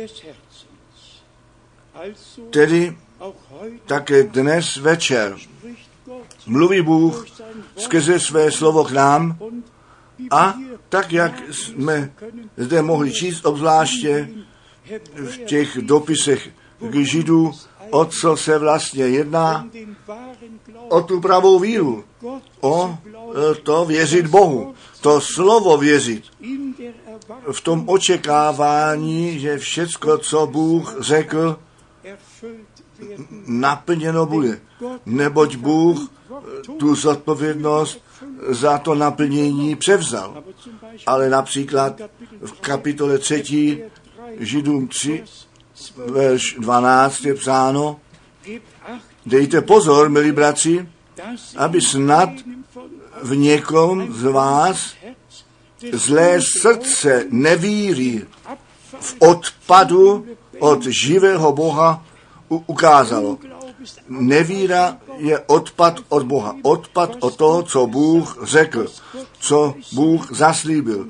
Tedy také dnes večer mluví Bůh skrze své slovo k nám a tak, jak jsme zde mohli číst obzvláště v těch dopisech k Židů, o co se vlastně jedná, o tu pravou víru, o e, to věřit Bohu, to slovo věřit, v tom očekávání, že všecko, co Bůh řekl, naplněno bude. Neboť Bůh tu zodpovědnost za to naplnění převzal. Ale například v kapitole 3 Židům 3, verš 12 je psáno, dejte pozor, milí bratři, aby snad v někom z vás zlé srdce nevíry v odpadu od živého Boha ukázalo. Nevíra je odpad od Boha. Odpad od toho, co Bůh řekl, co Bůh zaslíbil.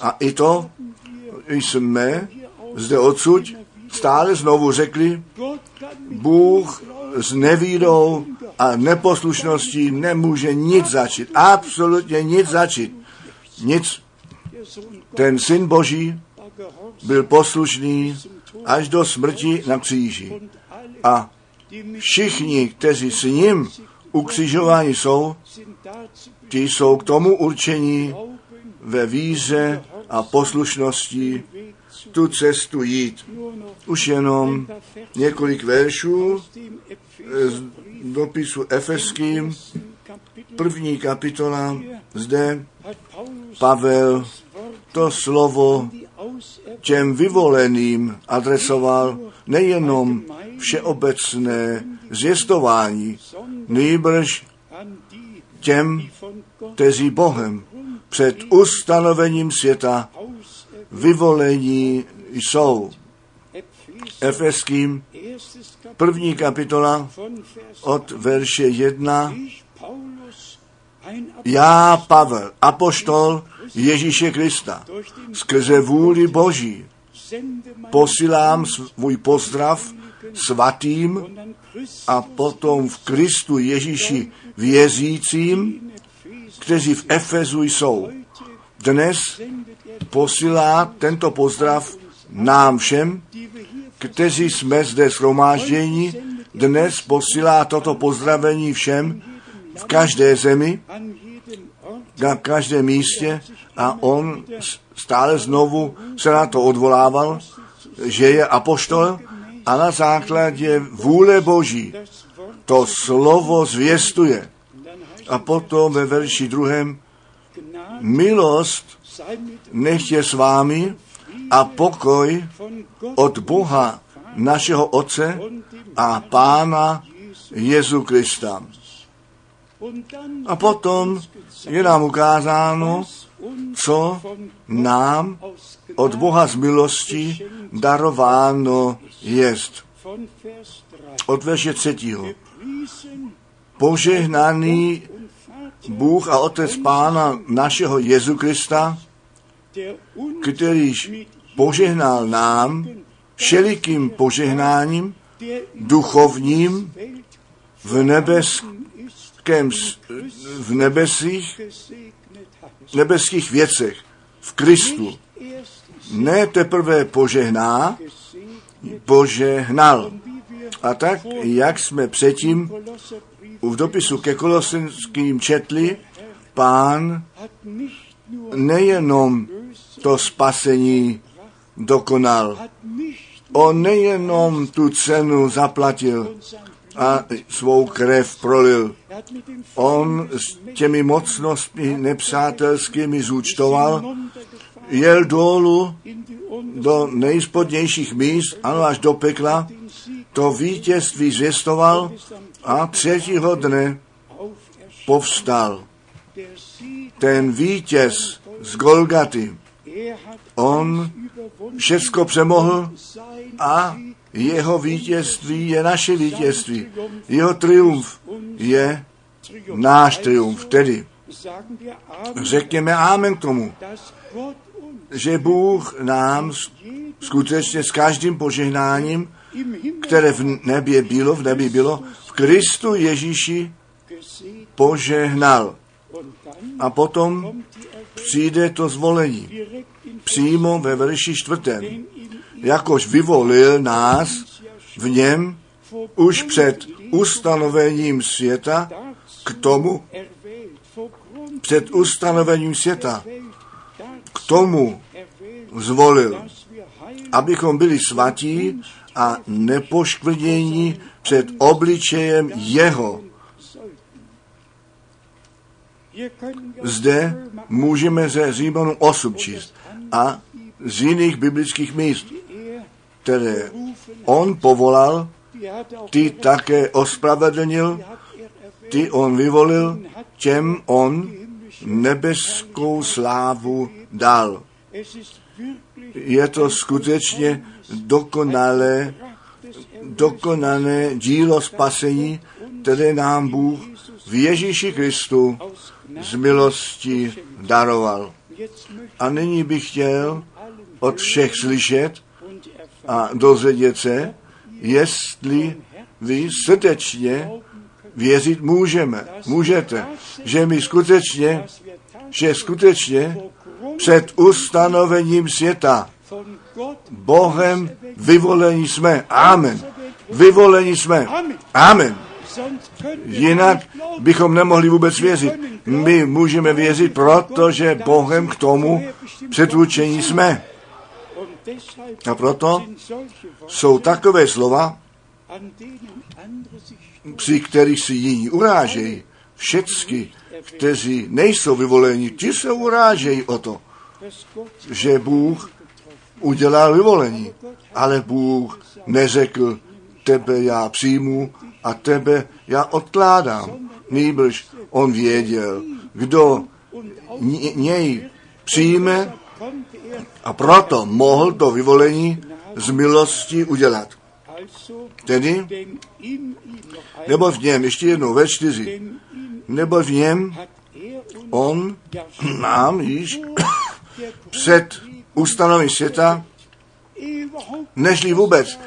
A i to jsme zde odsud stále znovu řekli, Bůh s nevídou a neposlušností nemůže nic začít. Absolutně nic začít. Nic. Ten syn Boží byl poslušný až do smrti na kříži. A všichni, kteří s ním ukřižováni jsou, ti jsou k tomu určení ve víře a poslušnosti tu cestu jít. Už jenom několik veršů z dopisu Efeským, první kapitola, zde Pavel to slovo těm vyvoleným adresoval nejenom všeobecné zvěstování, nýbrž těm, kteří Bohem před ustanovením světa vyvolení jsou. Efeským první kapitola od verše 1. Ich, Paulus, ein Já, Pavel, apoštol Ježíše Krista, skrze vůli Boží posílám svůj pozdrav svatým a potom v Kristu Ježíši věřícím, kteří v Efezu jsou. Dnes posílá tento pozdrav nám všem, kteří jsme zde shromážděni. Dnes posílá toto pozdravení všem v každé zemi, na každém místě a on stále znovu se na to odvolával, že je apoštol a na základě vůle Boží to slovo zvěstuje. A potom ve verši druhém milost nech je s vámi a pokoj od Boha našeho Otce a Pána Jezu Krista. A potom je nám ukázáno, co nám od Boha z milosti darováno jest. von Vers 3 Od verše třetího. Požehnaný Bůh a Otec Pána našeho Jezu Krista, kterýž požehnal nám všelikým požehnáním duchovním v nebeském, s- v nebesích, nebeských věcech, v Kristu. Ne teprve požehná, požehnal. A tak, jak jsme předtím v dopisu ke Kolosenským četli, pán nejenom to spasení dokonal. On nejenom tu cenu zaplatil a svou krev prolil. On s těmi mocnostmi nepřátelskými zúčtoval, jel dolů do nejspodnějších míst, ano až do pekla, to vítězství zvěstoval a třetího dne povstal. Ten vítěz z Golgaty, on všecko přemohl a jeho vítězství je naše vítězství. Jeho triumf je náš triumf. Tedy řekněme Amen k tomu, že Bůh nám skutečně s každým požehnáním, které v nebě bylo, v nebi bylo, v Kristu Ježíši požehnal. A potom přijde to zvolení. Přímo ve verši čtvrtém. Jakož vyvolil nás v něm už před ustanovením světa k tomu, před ustanovením světa, k tomu zvolil, abychom byli svatí a nepoškvrnění před obličejem jeho. Zde můžeme ze Římanů 8 číst a z jiných biblických míst, které on povolal, ty také ospravedlnil, ty on vyvolil, těm on nebeskou slávu dal. Je to skutečně dokonalé, dokonané dílo spasení, které nám Bůh v Ježíši Kristu z milosti daroval. A nyní bych chtěl od všech slyšet a dozvědět se, jestli vy srdečně věřit můžeme. Můžete, že my skutečně, že skutečně před ustanovením světa Bohem vyvolení jsme. Amen. Vyvolení jsme. Amen. Jinak bychom nemohli vůbec věřit. My můžeme věřit, protože Bohem k tomu předurčení jsme. A proto jsou takové slova, při kterých si jiní urážejí. Všecky, kteří nejsou vyvoleni, ti se urážejí o to, že Bůh udělal vyvolení. Ale Bůh neřekl, tebe já přijmu a tebe já odkládám. Nýbrž on věděl, kdo ně- něj přijme a proto mohl to vyvolení z milosti udělat. Tedy, nebo v něm, ještě jednou, ve čtyři, nebo v něm on nám již před ustanovením světa, nežli vůbec,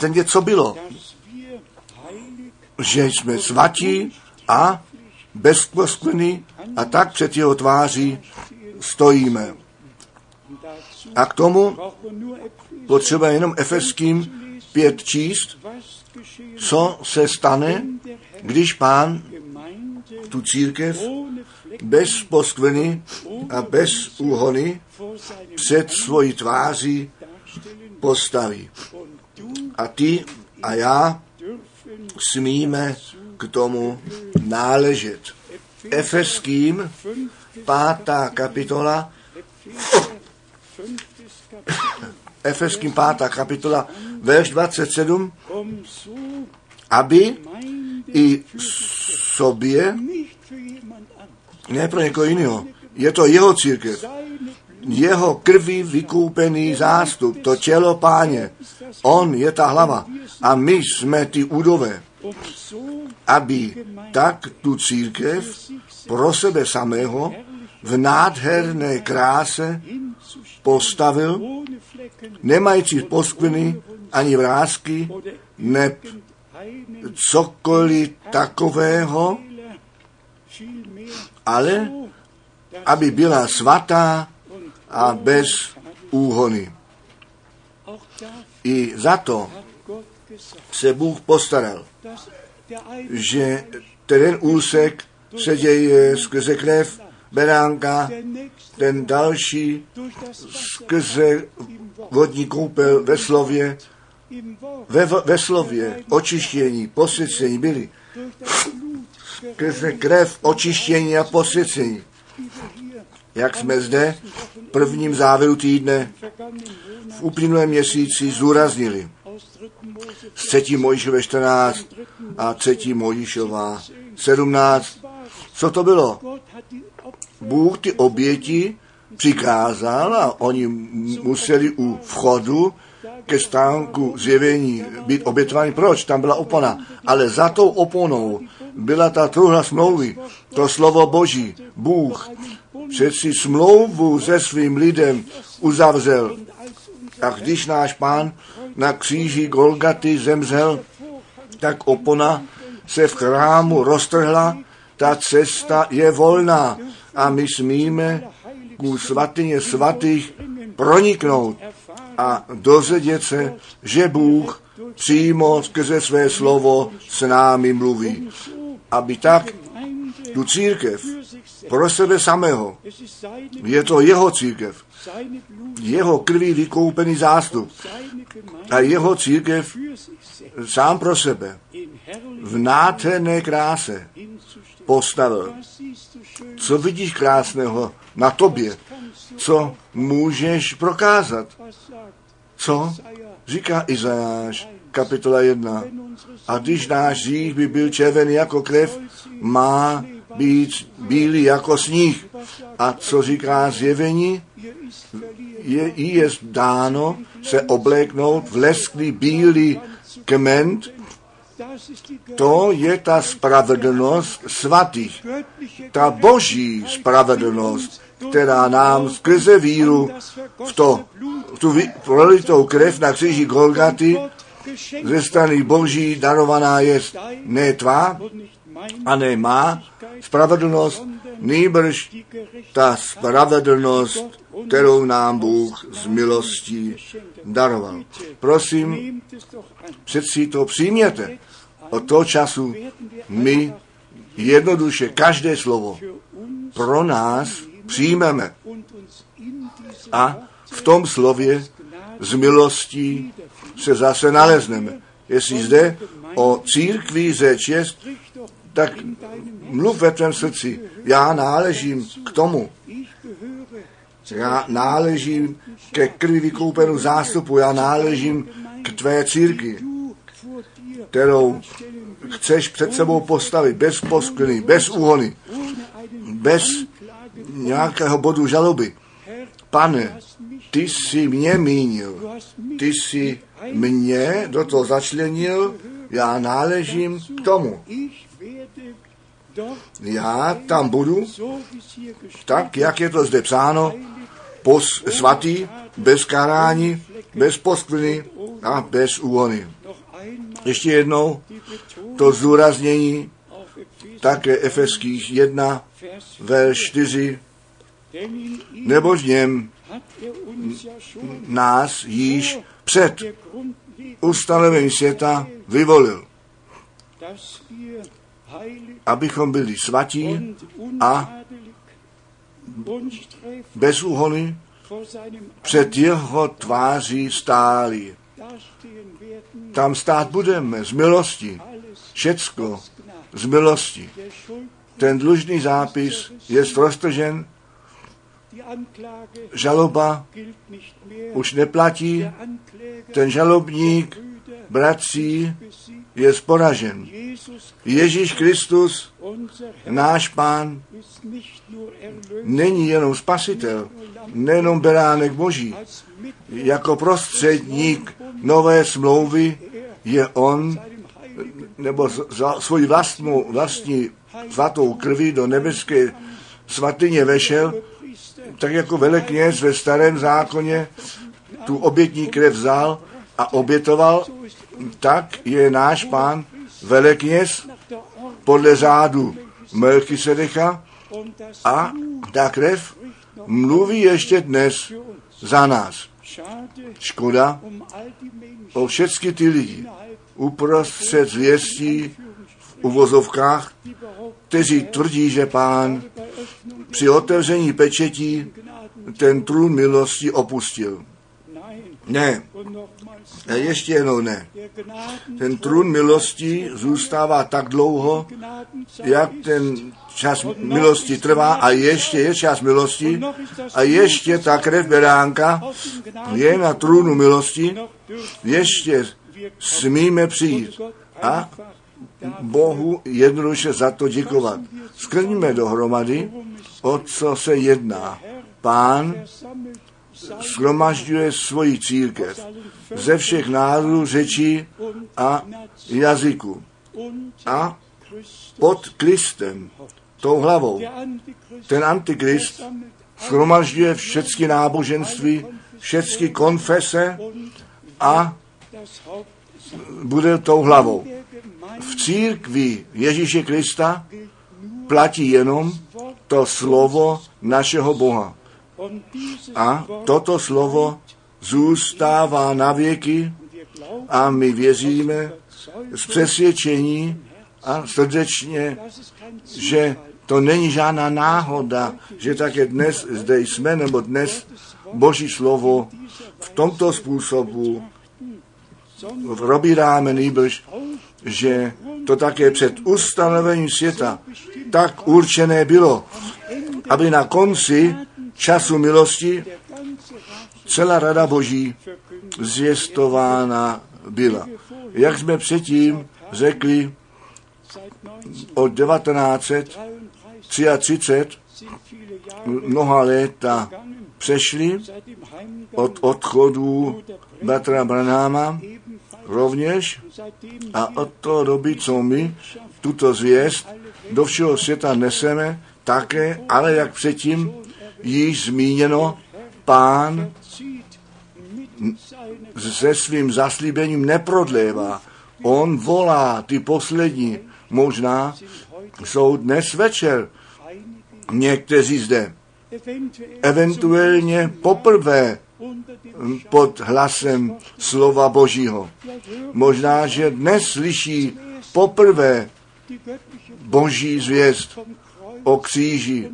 ten bylo, dass wir heilig že jsme svatí a bezposkvrní a tak před jeho tváří stojíme. A k tomu potřeba jenom Efeským pět číst, co se stane, když pán tu církev bez poskvrny a bez úhony před svojí tváří postaví. A ty a já smíme k tomu náležet. Efeským, pátá kapitola, Efeským pátá kapitola, verš 27, um so aby i sobě, ne pro někoho jiného, je to jeho církev, jeho krví vykoupený zástup, to tělo páně. On je ta hlava a my jsme ty údové, aby tak tu církev pro sebe samého v nádherné kráse postavil, nemající poskvrny ani vrázky, oder ne einen cokoliv takového, ale aby byla svatá a bez úhony. I za to se Bůh postaral, že ten úsek se děje skrze krev beránka, ten další skrze vodní koupel ve slově, ve, ve slově očištění, posvěcení byli. Skrze krev očištění a posvěcení. Jak jsme zde v prvním závěru týdne v uplynulém měsíci zúraznili. aus 3. Mose Z 3. Mojišové 14 a 3. Mojišová 17. Co to bylo? Bůh ty oběti přikázal a oni museli u vchodu ke stánku zjevení být obětováni. Proč? Tam byla opona. Ale za tou oponou byla ta truhla smlouvy, to slovo Boží. Bůh přeci smlouvu se svým lidem uzavřel. A když náš pán na kříži Golgaty zemřel, tak opona se v chrámu roztrhla, ta cesta je volná a my smíme ku svatyně svatých proniknout a dozvědět se, že Bůh přímo skrze své slovo s námi mluví. Aby tak tu církev pro sebe samého, je to jeho církev, jeho krví vykoupený zástup a jeho církev sám pro sebe v nádherné kráse. Postavil. Co vidíš krásného na tobě? Co můžeš prokázat? Co říká Izajáš, kapitola 1? wenn unsere A když náš hřích by byl červený jako krev, má být bílý jako sníh. A co říká zjevení? Je, jí je dáno se obléknout v lesklý bílý kment. To je ta spravedlnost svatých. Ta boží spravedlnost která nám skrze víru v to, v tu prolitou krev na kříži Golgaty ze strany Boží darovaná je ne tvá a ne má spravedlnost, nýbrž ta spravedlnost, kterou nám Bůh z milostí daroval. Prosím, přeci to přijměte. Od toho času my jednoduše každé slovo pro nás přijmeme a v tom slově z milostí se zase nalezneme. Jestli zde o církvi řeč je, tak mluv ve tvém srdci. Já náležím k tomu. Já náležím ke krvi vykoupenou zástupu. Já náležím k tvé církvi, kterou chceš před sebou postavit bez poskvrny, bez úhony, bez nějakého bodu žaloby. Pane, ty jsi mě mínil, ty jsi mě do toho začlenil, já náležím k tomu. Já tam budu, tak, jak je to zde psáno, pos, svatý, bez karání, bez poskvrny a bez úhony. Ještě jednou to zdůraznění také Efeských 1, verš 4, nebož něm nás již před ustanovením světa vyvolil, abychom byli svatí a bez úhony před jeho tváří stáli. Tam stát budeme z milosti. Všecko z milosti. Ten dlužný zápis je roztržen, žaloba už neplatí, ten žalobník bratří je sporažen. Ježíš Kristus, náš pán, není jenom spasitel, nejenom beránek boží. Jako prostředník nové smlouvy je on, nebo za svoji vlastnou, vlastní svatou krví do nebeské svatyně vešel, tak jako velekněz ve starém zákoně tu obětní krev vzal a obětoval, tak je náš pán velekněz podle řádu Melchisedecha a ta krev mluví ještě dnes za nás. Škoda o všechny ty lidi uprostřed zvěstí v uvozovkách, kteří tvrdí, že pán při otevření pečetí ten trůn milosti opustil. Ne. A ještě jednou ne. Ten trůn milosti zůstává tak dlouho, jak ten čas milosti trvá a ještě je čas milosti a ještě ta krev beránka je na trůnu milosti, ještě smíme přijít a Bohu jednoduše za to děkovat. Skrníme dohromady, o co se jedná. Pán shromažďuje svoji církev ze všech národů, řečí a jazyků. A pod Kristem, tou hlavou, ten antikrist shromažďuje všechny náboženství, všechny konfese a bude tou hlavou. V církvi Ježíše Krista platí jenom to slovo našeho Boha. A toto slovo zůstává na věky a my věříme z přesvědčení a srdečně, že to není žádná náhoda, že také dnes zde jsme, nebo dnes Boží slovo v tomto způsobu probíráme nejbrž, že to také před ustanovením světa tak určené bylo, aby na konci času milosti celá rada Boží zvěstována byla. Jak jsme předtím řekli, od 1933 mnoha léta přešli od odchodu Batra Branáma rovněž a od toho doby, co my tuto zvěst do všeho světa neseme, také, ale jak předtím, již zmíněno, pán se svým zaslíbením neprodlévá. On volá ty poslední. Možná jsou dnes večer někteří zde. Eventuálně poprvé pod hlasem slova Božího. Možná, že dnes slyší poprvé Boží zvěst o kříži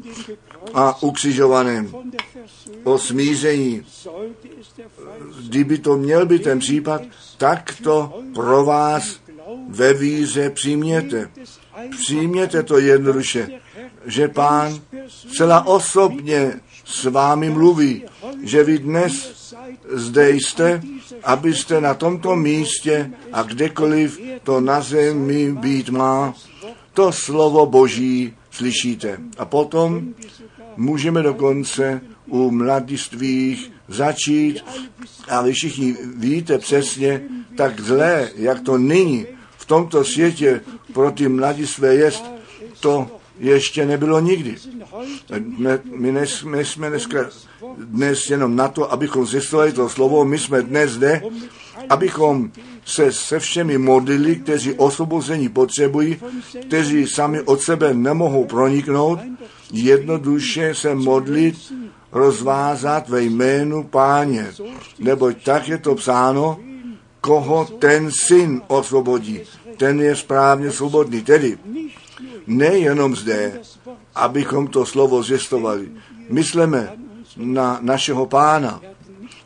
a ukřižovaném, o smíření. Kdyby to měl být ten případ, tak to pro vás ve víře přijměte. Přijměte to jednoduše, že pán zcela osobně s vámi mluví, že vy dnes zde jste, abyste na tomto místě a kdekoliv to na zemi být má, to slovo Boží slyšíte. A potom můžeme dokonce u mladistvých začít, a vy všichni víte přesně, tak zlé, jak to nyní v tomto světě pro ty mladistvé jest, to ještě nebylo nikdy. My nes, my jsme dneska dnes jenom na to, abychom zjistovali to slovo, my jsme dnes zde, abychom se se všemi modlili, kteří osvobození potřebují, kteří sami od sebe nemohou proniknout, jednoduše se modlit, rozvázat ve jménu páně. Neboť tak je to psáno, koho ten syn osvobodí, ten je správně svobodný. Tedy nejenom zde, abychom to slovo zjistovali. Myslíme na našeho pána.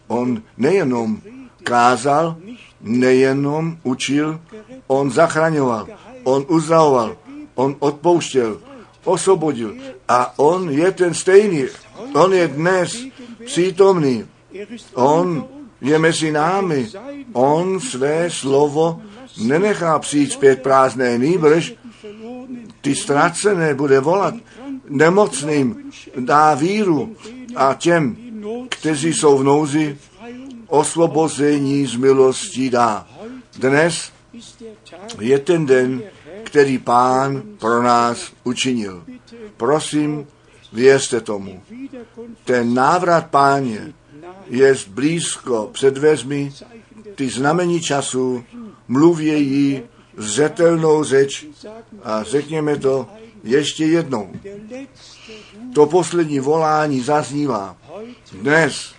On nejenom kázal, nejenom učil, on zachraňoval, on uzdravoval, on odpouštěl, osvobodil. A on je ten stejný. On je dnes přítomný. On je mezi námi. On své slovo nenechá přijít zpět prázdné, nýbrž ty ztracené bude volat nemocným, dá víru a těm, kteří jsou v nouzi, osvobození z milostí dá. Dnes je ten den, který pán pro nás učinil. Prosím, věřte tomu. Ten návrat páně je blízko před dveřmi, ty znamení času mluvějí zřetelnou řeč a řekněme to ještě jednou. To poslední volání zaznívá. Dnes,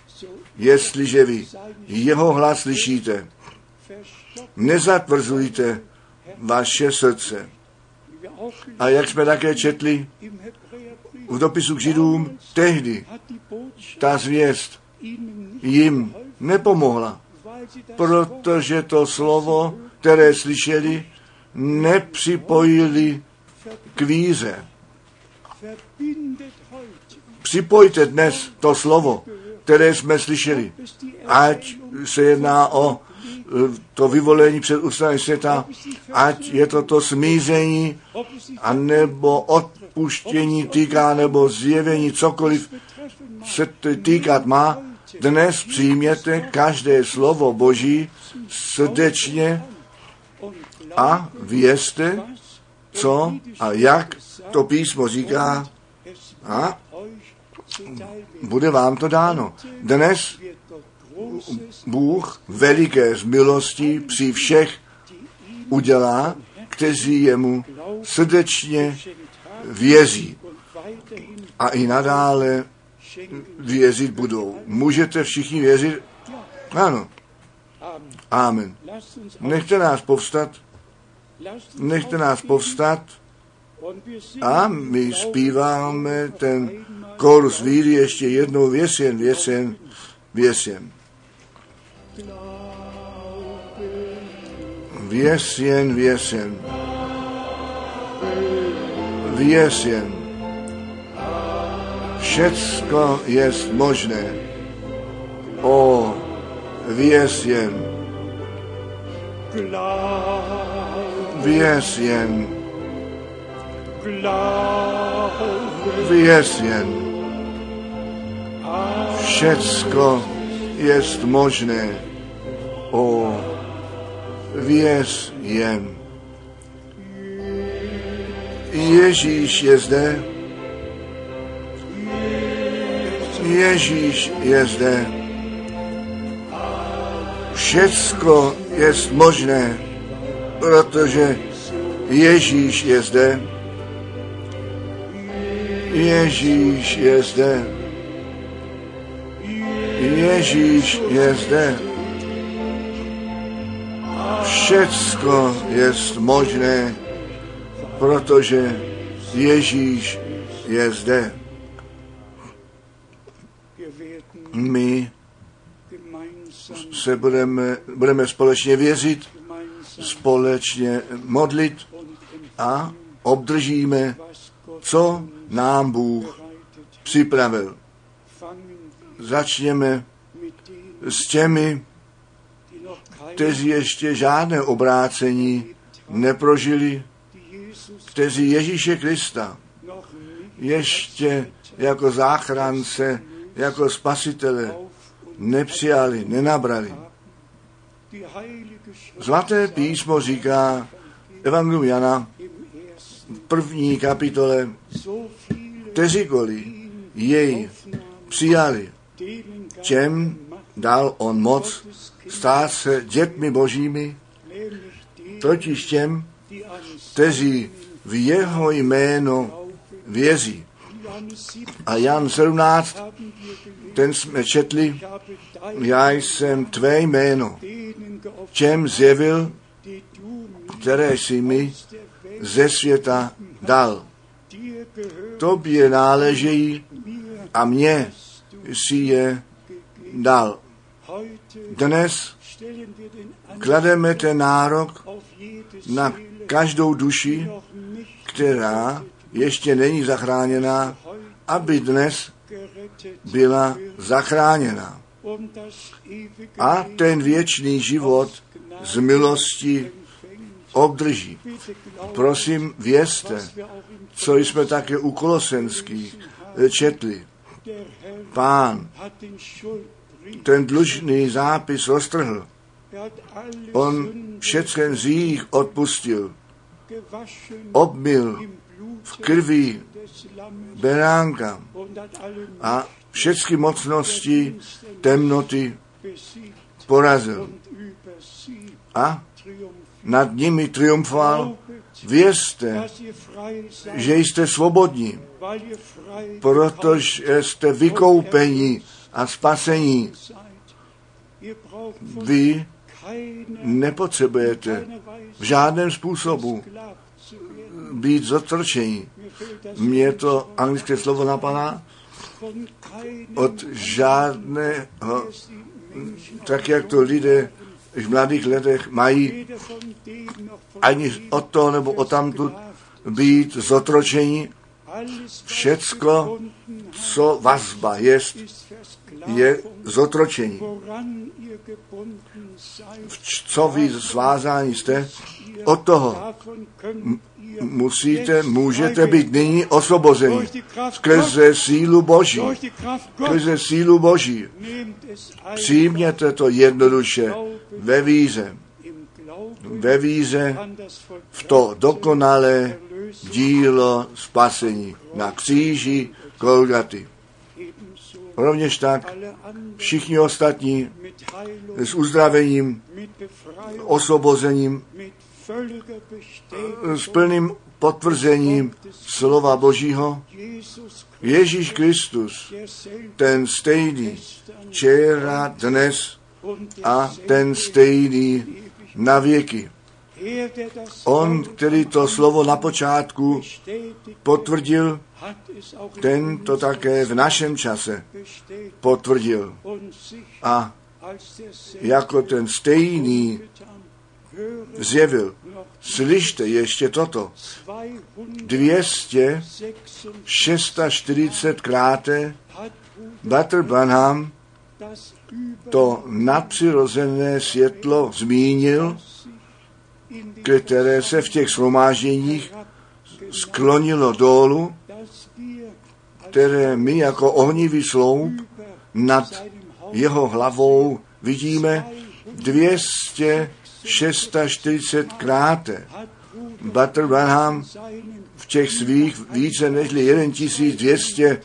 jestliže vy jeho hlas slyšíte, nezatvrzujte vaše srdce. A jak jsme také četli v dopisu k Židům, tehdy ta zvěst jim nepomohla, protože to slovo, které slyšeli, nepřipojili k víře. Připojte dnes to slovo, které jsme slyšeli. Ať se jedná o to vyvolení před ústavem světa, ať je to to smíření, anebo odpuštění týká, nebo zjevení, cokoliv se týkat má, dnes přijměte každé slovo Boží srdečně a věřte, co a jak to písmo říká a bude vám to dáno. Dnes Bůh veliké z milostí při všech udělá, kteří jemu srdečně věří a i nadále věřit budou. Můžete všichni věřit? Ano. Amen. Nechte nás povstat. Nechte nás povstat a my zpíváme ten Kólus víry ještě jednou věsem, věsem, věsem. Věsem, věsem. Věsem. Všecko je možné. O, věsem. Věsem. Věsem. Věsem. Všecko je možné. O, věř jen. Ježíš je zde. Ježíš je zde. Všecko je možné, protože Ježíš je zde. Ježíš je zde. Ježíš je zde. Všecko je možné, protože Ježíš je zde. My se budeme, budeme společně věřit, společně modlit a obdržíme, co nám Bůh připravil. Začněme s těmi, kteří ještě žádné obrácení neprožili, kteří Ježíše Krista ještě jako záchrance, jako spasitele nepřijali, nenabrali. Zlaté písmo říká Evangelium Jana v první kapitole, kteříkoliv jej přijali, Macht, dal on moc stát se dětmi božími, totiž těm, kteří v jeho jméno věří. Johannes 7 A Jan 17, haben wir gelesen. ten jsme četli, já jsem tvé jméno, čem zjevil, které jsi mi ze světa dal. Tobě náležejí a du si je dal. Dnes klademe ten nárok na každou duši, která ještě není zachráněná, aby dnes byla zachráněna. A ten věčný život z milosti obdrží. Prosím, vězte, co jsme také u Kolosenských četli. Pán ten dlužný zápis roztrhl. On všechen z jich odpustil. Obmil v krvi beránka a všechny mocnosti temnoty porazil. A nad nimi triumfoval. Seid, že jste svobodní, protože jste vykoupení a spasení. Vy nepotřebujete v žádném způsobu být das Mně to anglické slovo napadá od žádného, tak jak to lidé v mladých letech mají ani od toho nebo o tamtud být zotročení. Všecko, co vazba jest, je zotročení. V Co vy svázání jste, od toho musíte, můžete být nyní osvobozeni skrze sílu Boží. Skrze sílu Boží. Přijměte to jednoduše ve víze. Ve víze v to dokonalé dílo spasení na kříži ebenso Rovněž tak všichni ostatní s uzdravením, mit S plným potvrzením slova Božího. Ježíš Kristus, ten stejný, včera, dnes a ten stejný na věky. On, který to slovo na počátku potvrdil, ten to také v našem čase potvrdil. A jako ten stejný zjevil. Slyšte ještě toto. 246 kráte Bater Banham to nadpřirozené světlo zmínil, které se v těch shromážděních sklonilo dolů, které my jako ohnivý sloup nad jeho hlavou vidíme 200 640 krát Battle Branham v těch svých více než 1200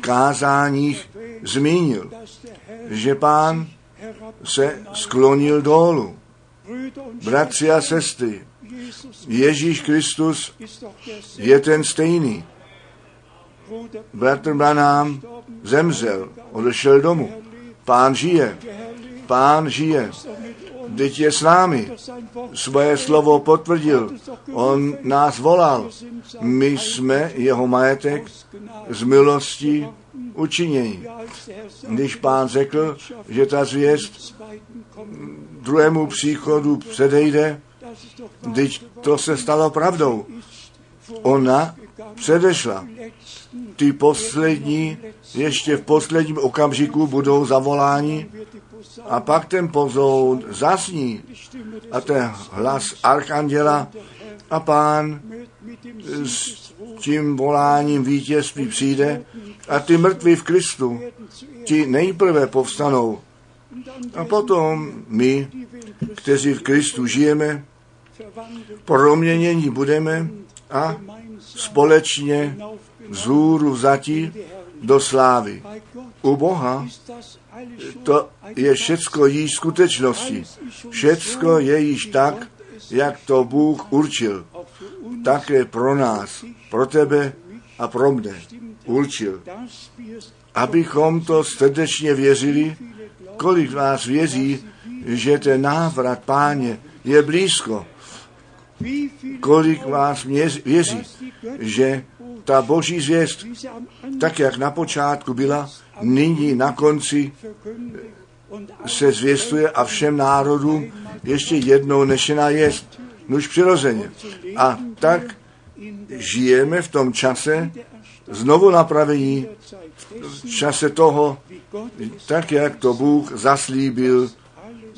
kázáních zmínil, že pán se sklonil dolů. Bratři a sestry, Ježíš Kristus je ten stejný. Bratr Branham zemřel, odešel domů. Pán žije. Pán žije. Teď je s námi. Svoje slovo potvrdil. On nás volal. My jsme jeho majetek z milosti učinění. Když pán řekl, že ta zvěst druhému příchodu předejde, když to se stalo pravdou. Ona předešla. Ty poslední, ještě v posledním okamžiku budou zavoláni a pak ten pozout zasní. A ten hlas archanděla. A pán s tím voláním vítězství přijde a ty mrtví v Kristu, ti nejprve povstanou. A potom my, kteří v Kristu žijeme, proměnění budeme a společně vzhůru vzatí do slávy. U Boha to je všecko již skutečnosti. Všecko je již tak, jak to Bůh určil. Také pro nás, pro tebe a pro mne určil. Abychom to srdečně věřili, kolik vás věří, že ten návrat páně je blízko. Kolik vás věří, že ta boží zvěst, tak jak na počátku byla, nyní na konci se zvěstuje a všem národům ještě jednou nešená jest. Nuž přirozeně. A tak žijeme v tom čase znovu napravení, v čase toho, tak jak to Bůh zaslíbil,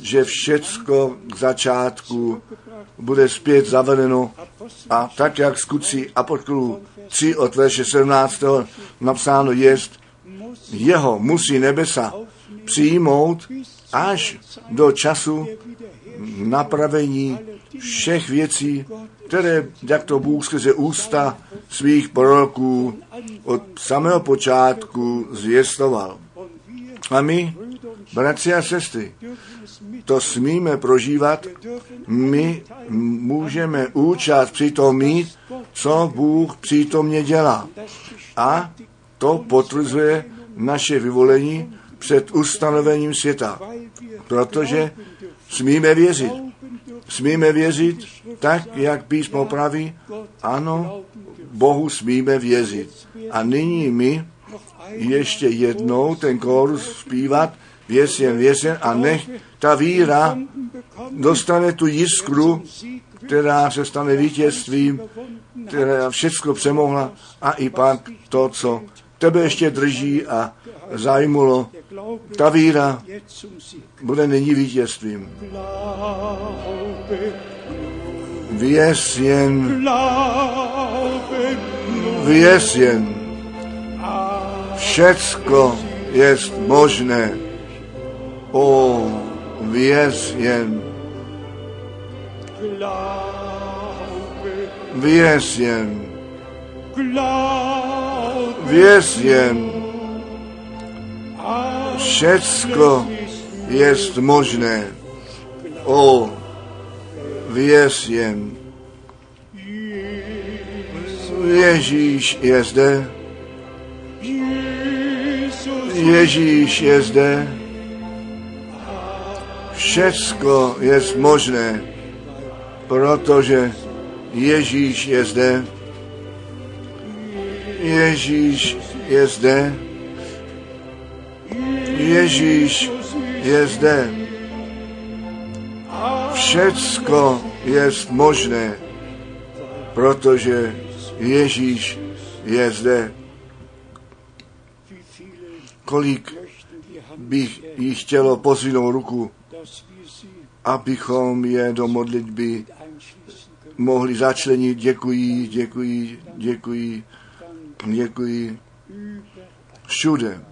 že všecko k začátku bude zpět zavedeno a tak jak skutci apostolů 3 od verše 17. napsáno jest, jeho musí nebesa přijmout až do času napravení všech věcí, které, jak to Bůh skrze ústa svých proroků od samého počátku zvěstoval. A my, bratři a sestry, to smíme prožívat, my můžeme účast při tom mít, co Bůh přítomně dělá. A to potvrzuje naše vyvolení před ustanovením světa. Protože smíme věřit. Smíme věřit tak, jak písmo praví. Ano, Bohu smíme věřit. A nyní my ještě jednou ten kórus zpívat, věř jen, a nech ta víra dostane tu jiskru, která se stane vítězstvím, která všechno přemohla a i pak to, co tebe ještě drží a zajmulo, ta víra bude nyní vítězstvím. Věř jen, věř jen, všecko je možné. O, věř jen. Věř jen. Věř jen. Všecko je možné. O, věř jen. Ježíš je zde. Ježíš je zde. Všecko je možné, protože Ježíš je zde. Ježíš je zde. Ježíš je zde. Všecko je možné, protože Ježíš je zde. Kolik bych jí chtělo pozvinout ruku, abychom je do modlitby mohli začlenit. Děkuji, děkuji, děkuji, děkuji. Všude,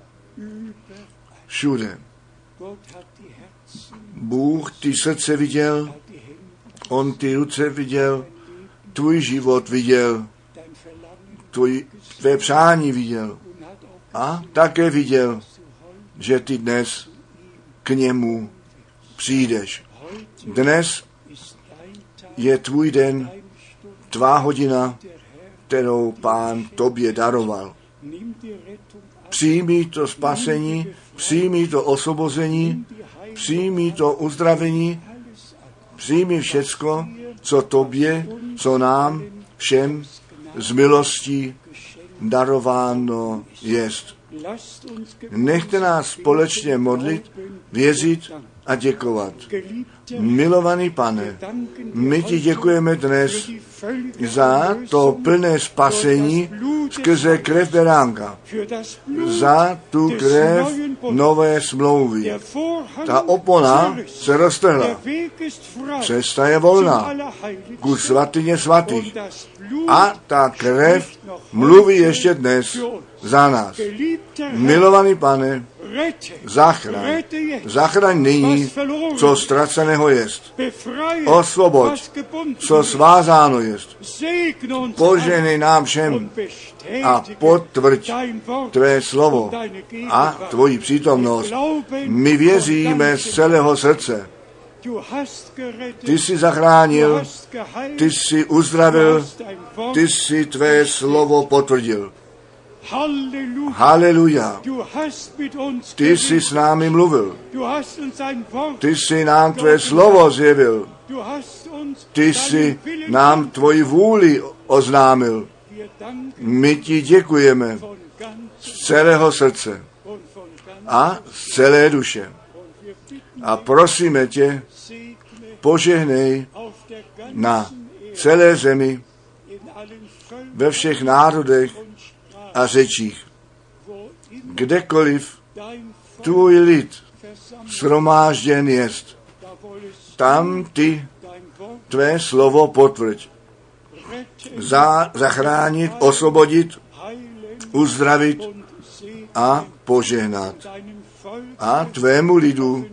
všude. Bůh ty srdce viděl, on ty ruce viděl, tvůj život viděl, tvůj, tvé přání viděl A také viděl, že ty dnes k němu přijdeš. Dnes je tvůj den, tvá hodina, kterou pán tobě daroval. Přijmi to spasení, přijmi to osvobození, přijmi to uzdravení, přijmi všecko, co tobě, co nám, všem z milostí darováno jest. Nechte nás společně modlit, věřit a děkovat. Milovaný pane, my ti děkujeme dnes za to plné spasení skrze krev beránka, za tu krev nové smlouvy. Ta opona se roztrhla. Cesta je volná ku svatyně svatých. A ta krev mluví ještě dnes za nás. Milovaný pane, zachraň, zachraň nyní, co ztraceného jest. Osvoboď, co svázáno jest. Poženej nám všem a potvrď tvé slovo a tvoji přítomnost. My věříme z celého srdce. Ty jsi zachránil, ty jsi uzdravil, ty jsi tvé slovo potvrdil. Haleluja. Ty jsi s námi mluvil. Ty jsi nám tvé slovo zjevil. Ty jsi nám tvoji vůli oznámil. My ti děkujeme z celého srdce a z celé duše. A prosíme tě, požehnej na celé zemi, ve všech národech a řečích. Kdekoliv tvůj lid shromážděn jest, tam ty tvé slovo potvrď. Za, zachránit, osvobodit, uzdravit a požehnat. A tvému lidu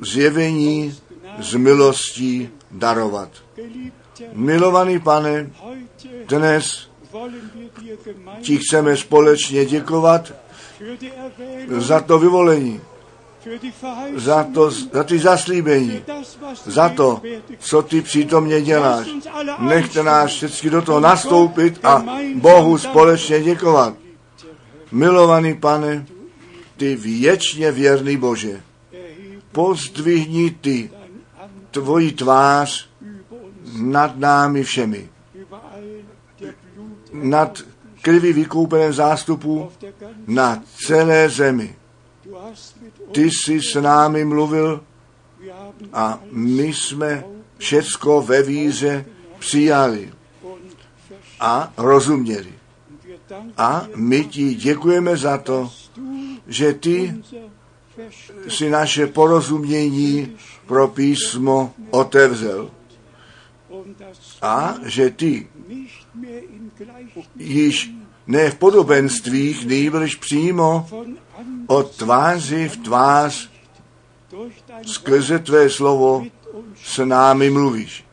zjevení z milostí darovat. Milovaný pane, dnes ti chceme společně děkovat za to vyvolení, za, to, za ty zaslíbení, za to, co ty přítomně děláš. Nechte nás všichni do toho nastoupit a Bohu společně děkovat. Milovaný pane, ty věčně věrný Bože, pozdvihni ty tvoji tvář nad námi všemi, nad krví vykoupeném zástupu na celé zemi. Ty jsi s námi mluvil a my jsme všecko ve víře přijali a rozuměli. A my ti děkujeme za to, že ty si naše porozumění pro písmo otevřel. A že ty již ne v podobenstvích, nejbrž přímo od tváři v tvář skrze tvé slovo s námi mluvíš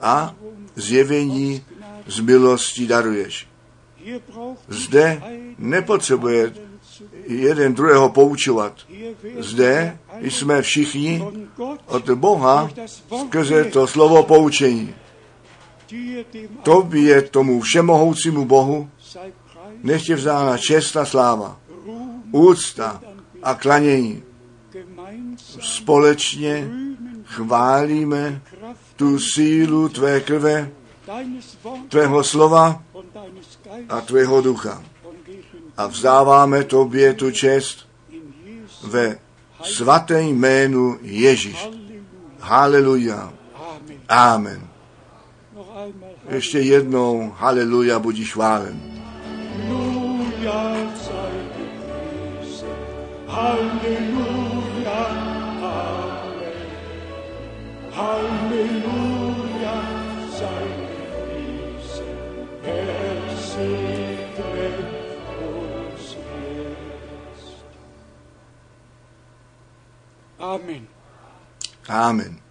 a zjevení z milosti daruješ. Zde nepotřebuje jeden druhého poučovat. Zde jsme všichni od Boha skrze to slovo poučení. Tobě tomu všemohoucímu Bohu nech je vzána čest a sláva, úcta a klanění. Společně chválíme tu sílu tvé krve, tvého slova a tvého ducha. A vzdáváme tobě tu čest ve svaté jménu Ježíš. Haleluja. Amen. jeszcze jedną Halleluja, budzi dziś. Halleluja, Halleluja. Amen. Amen.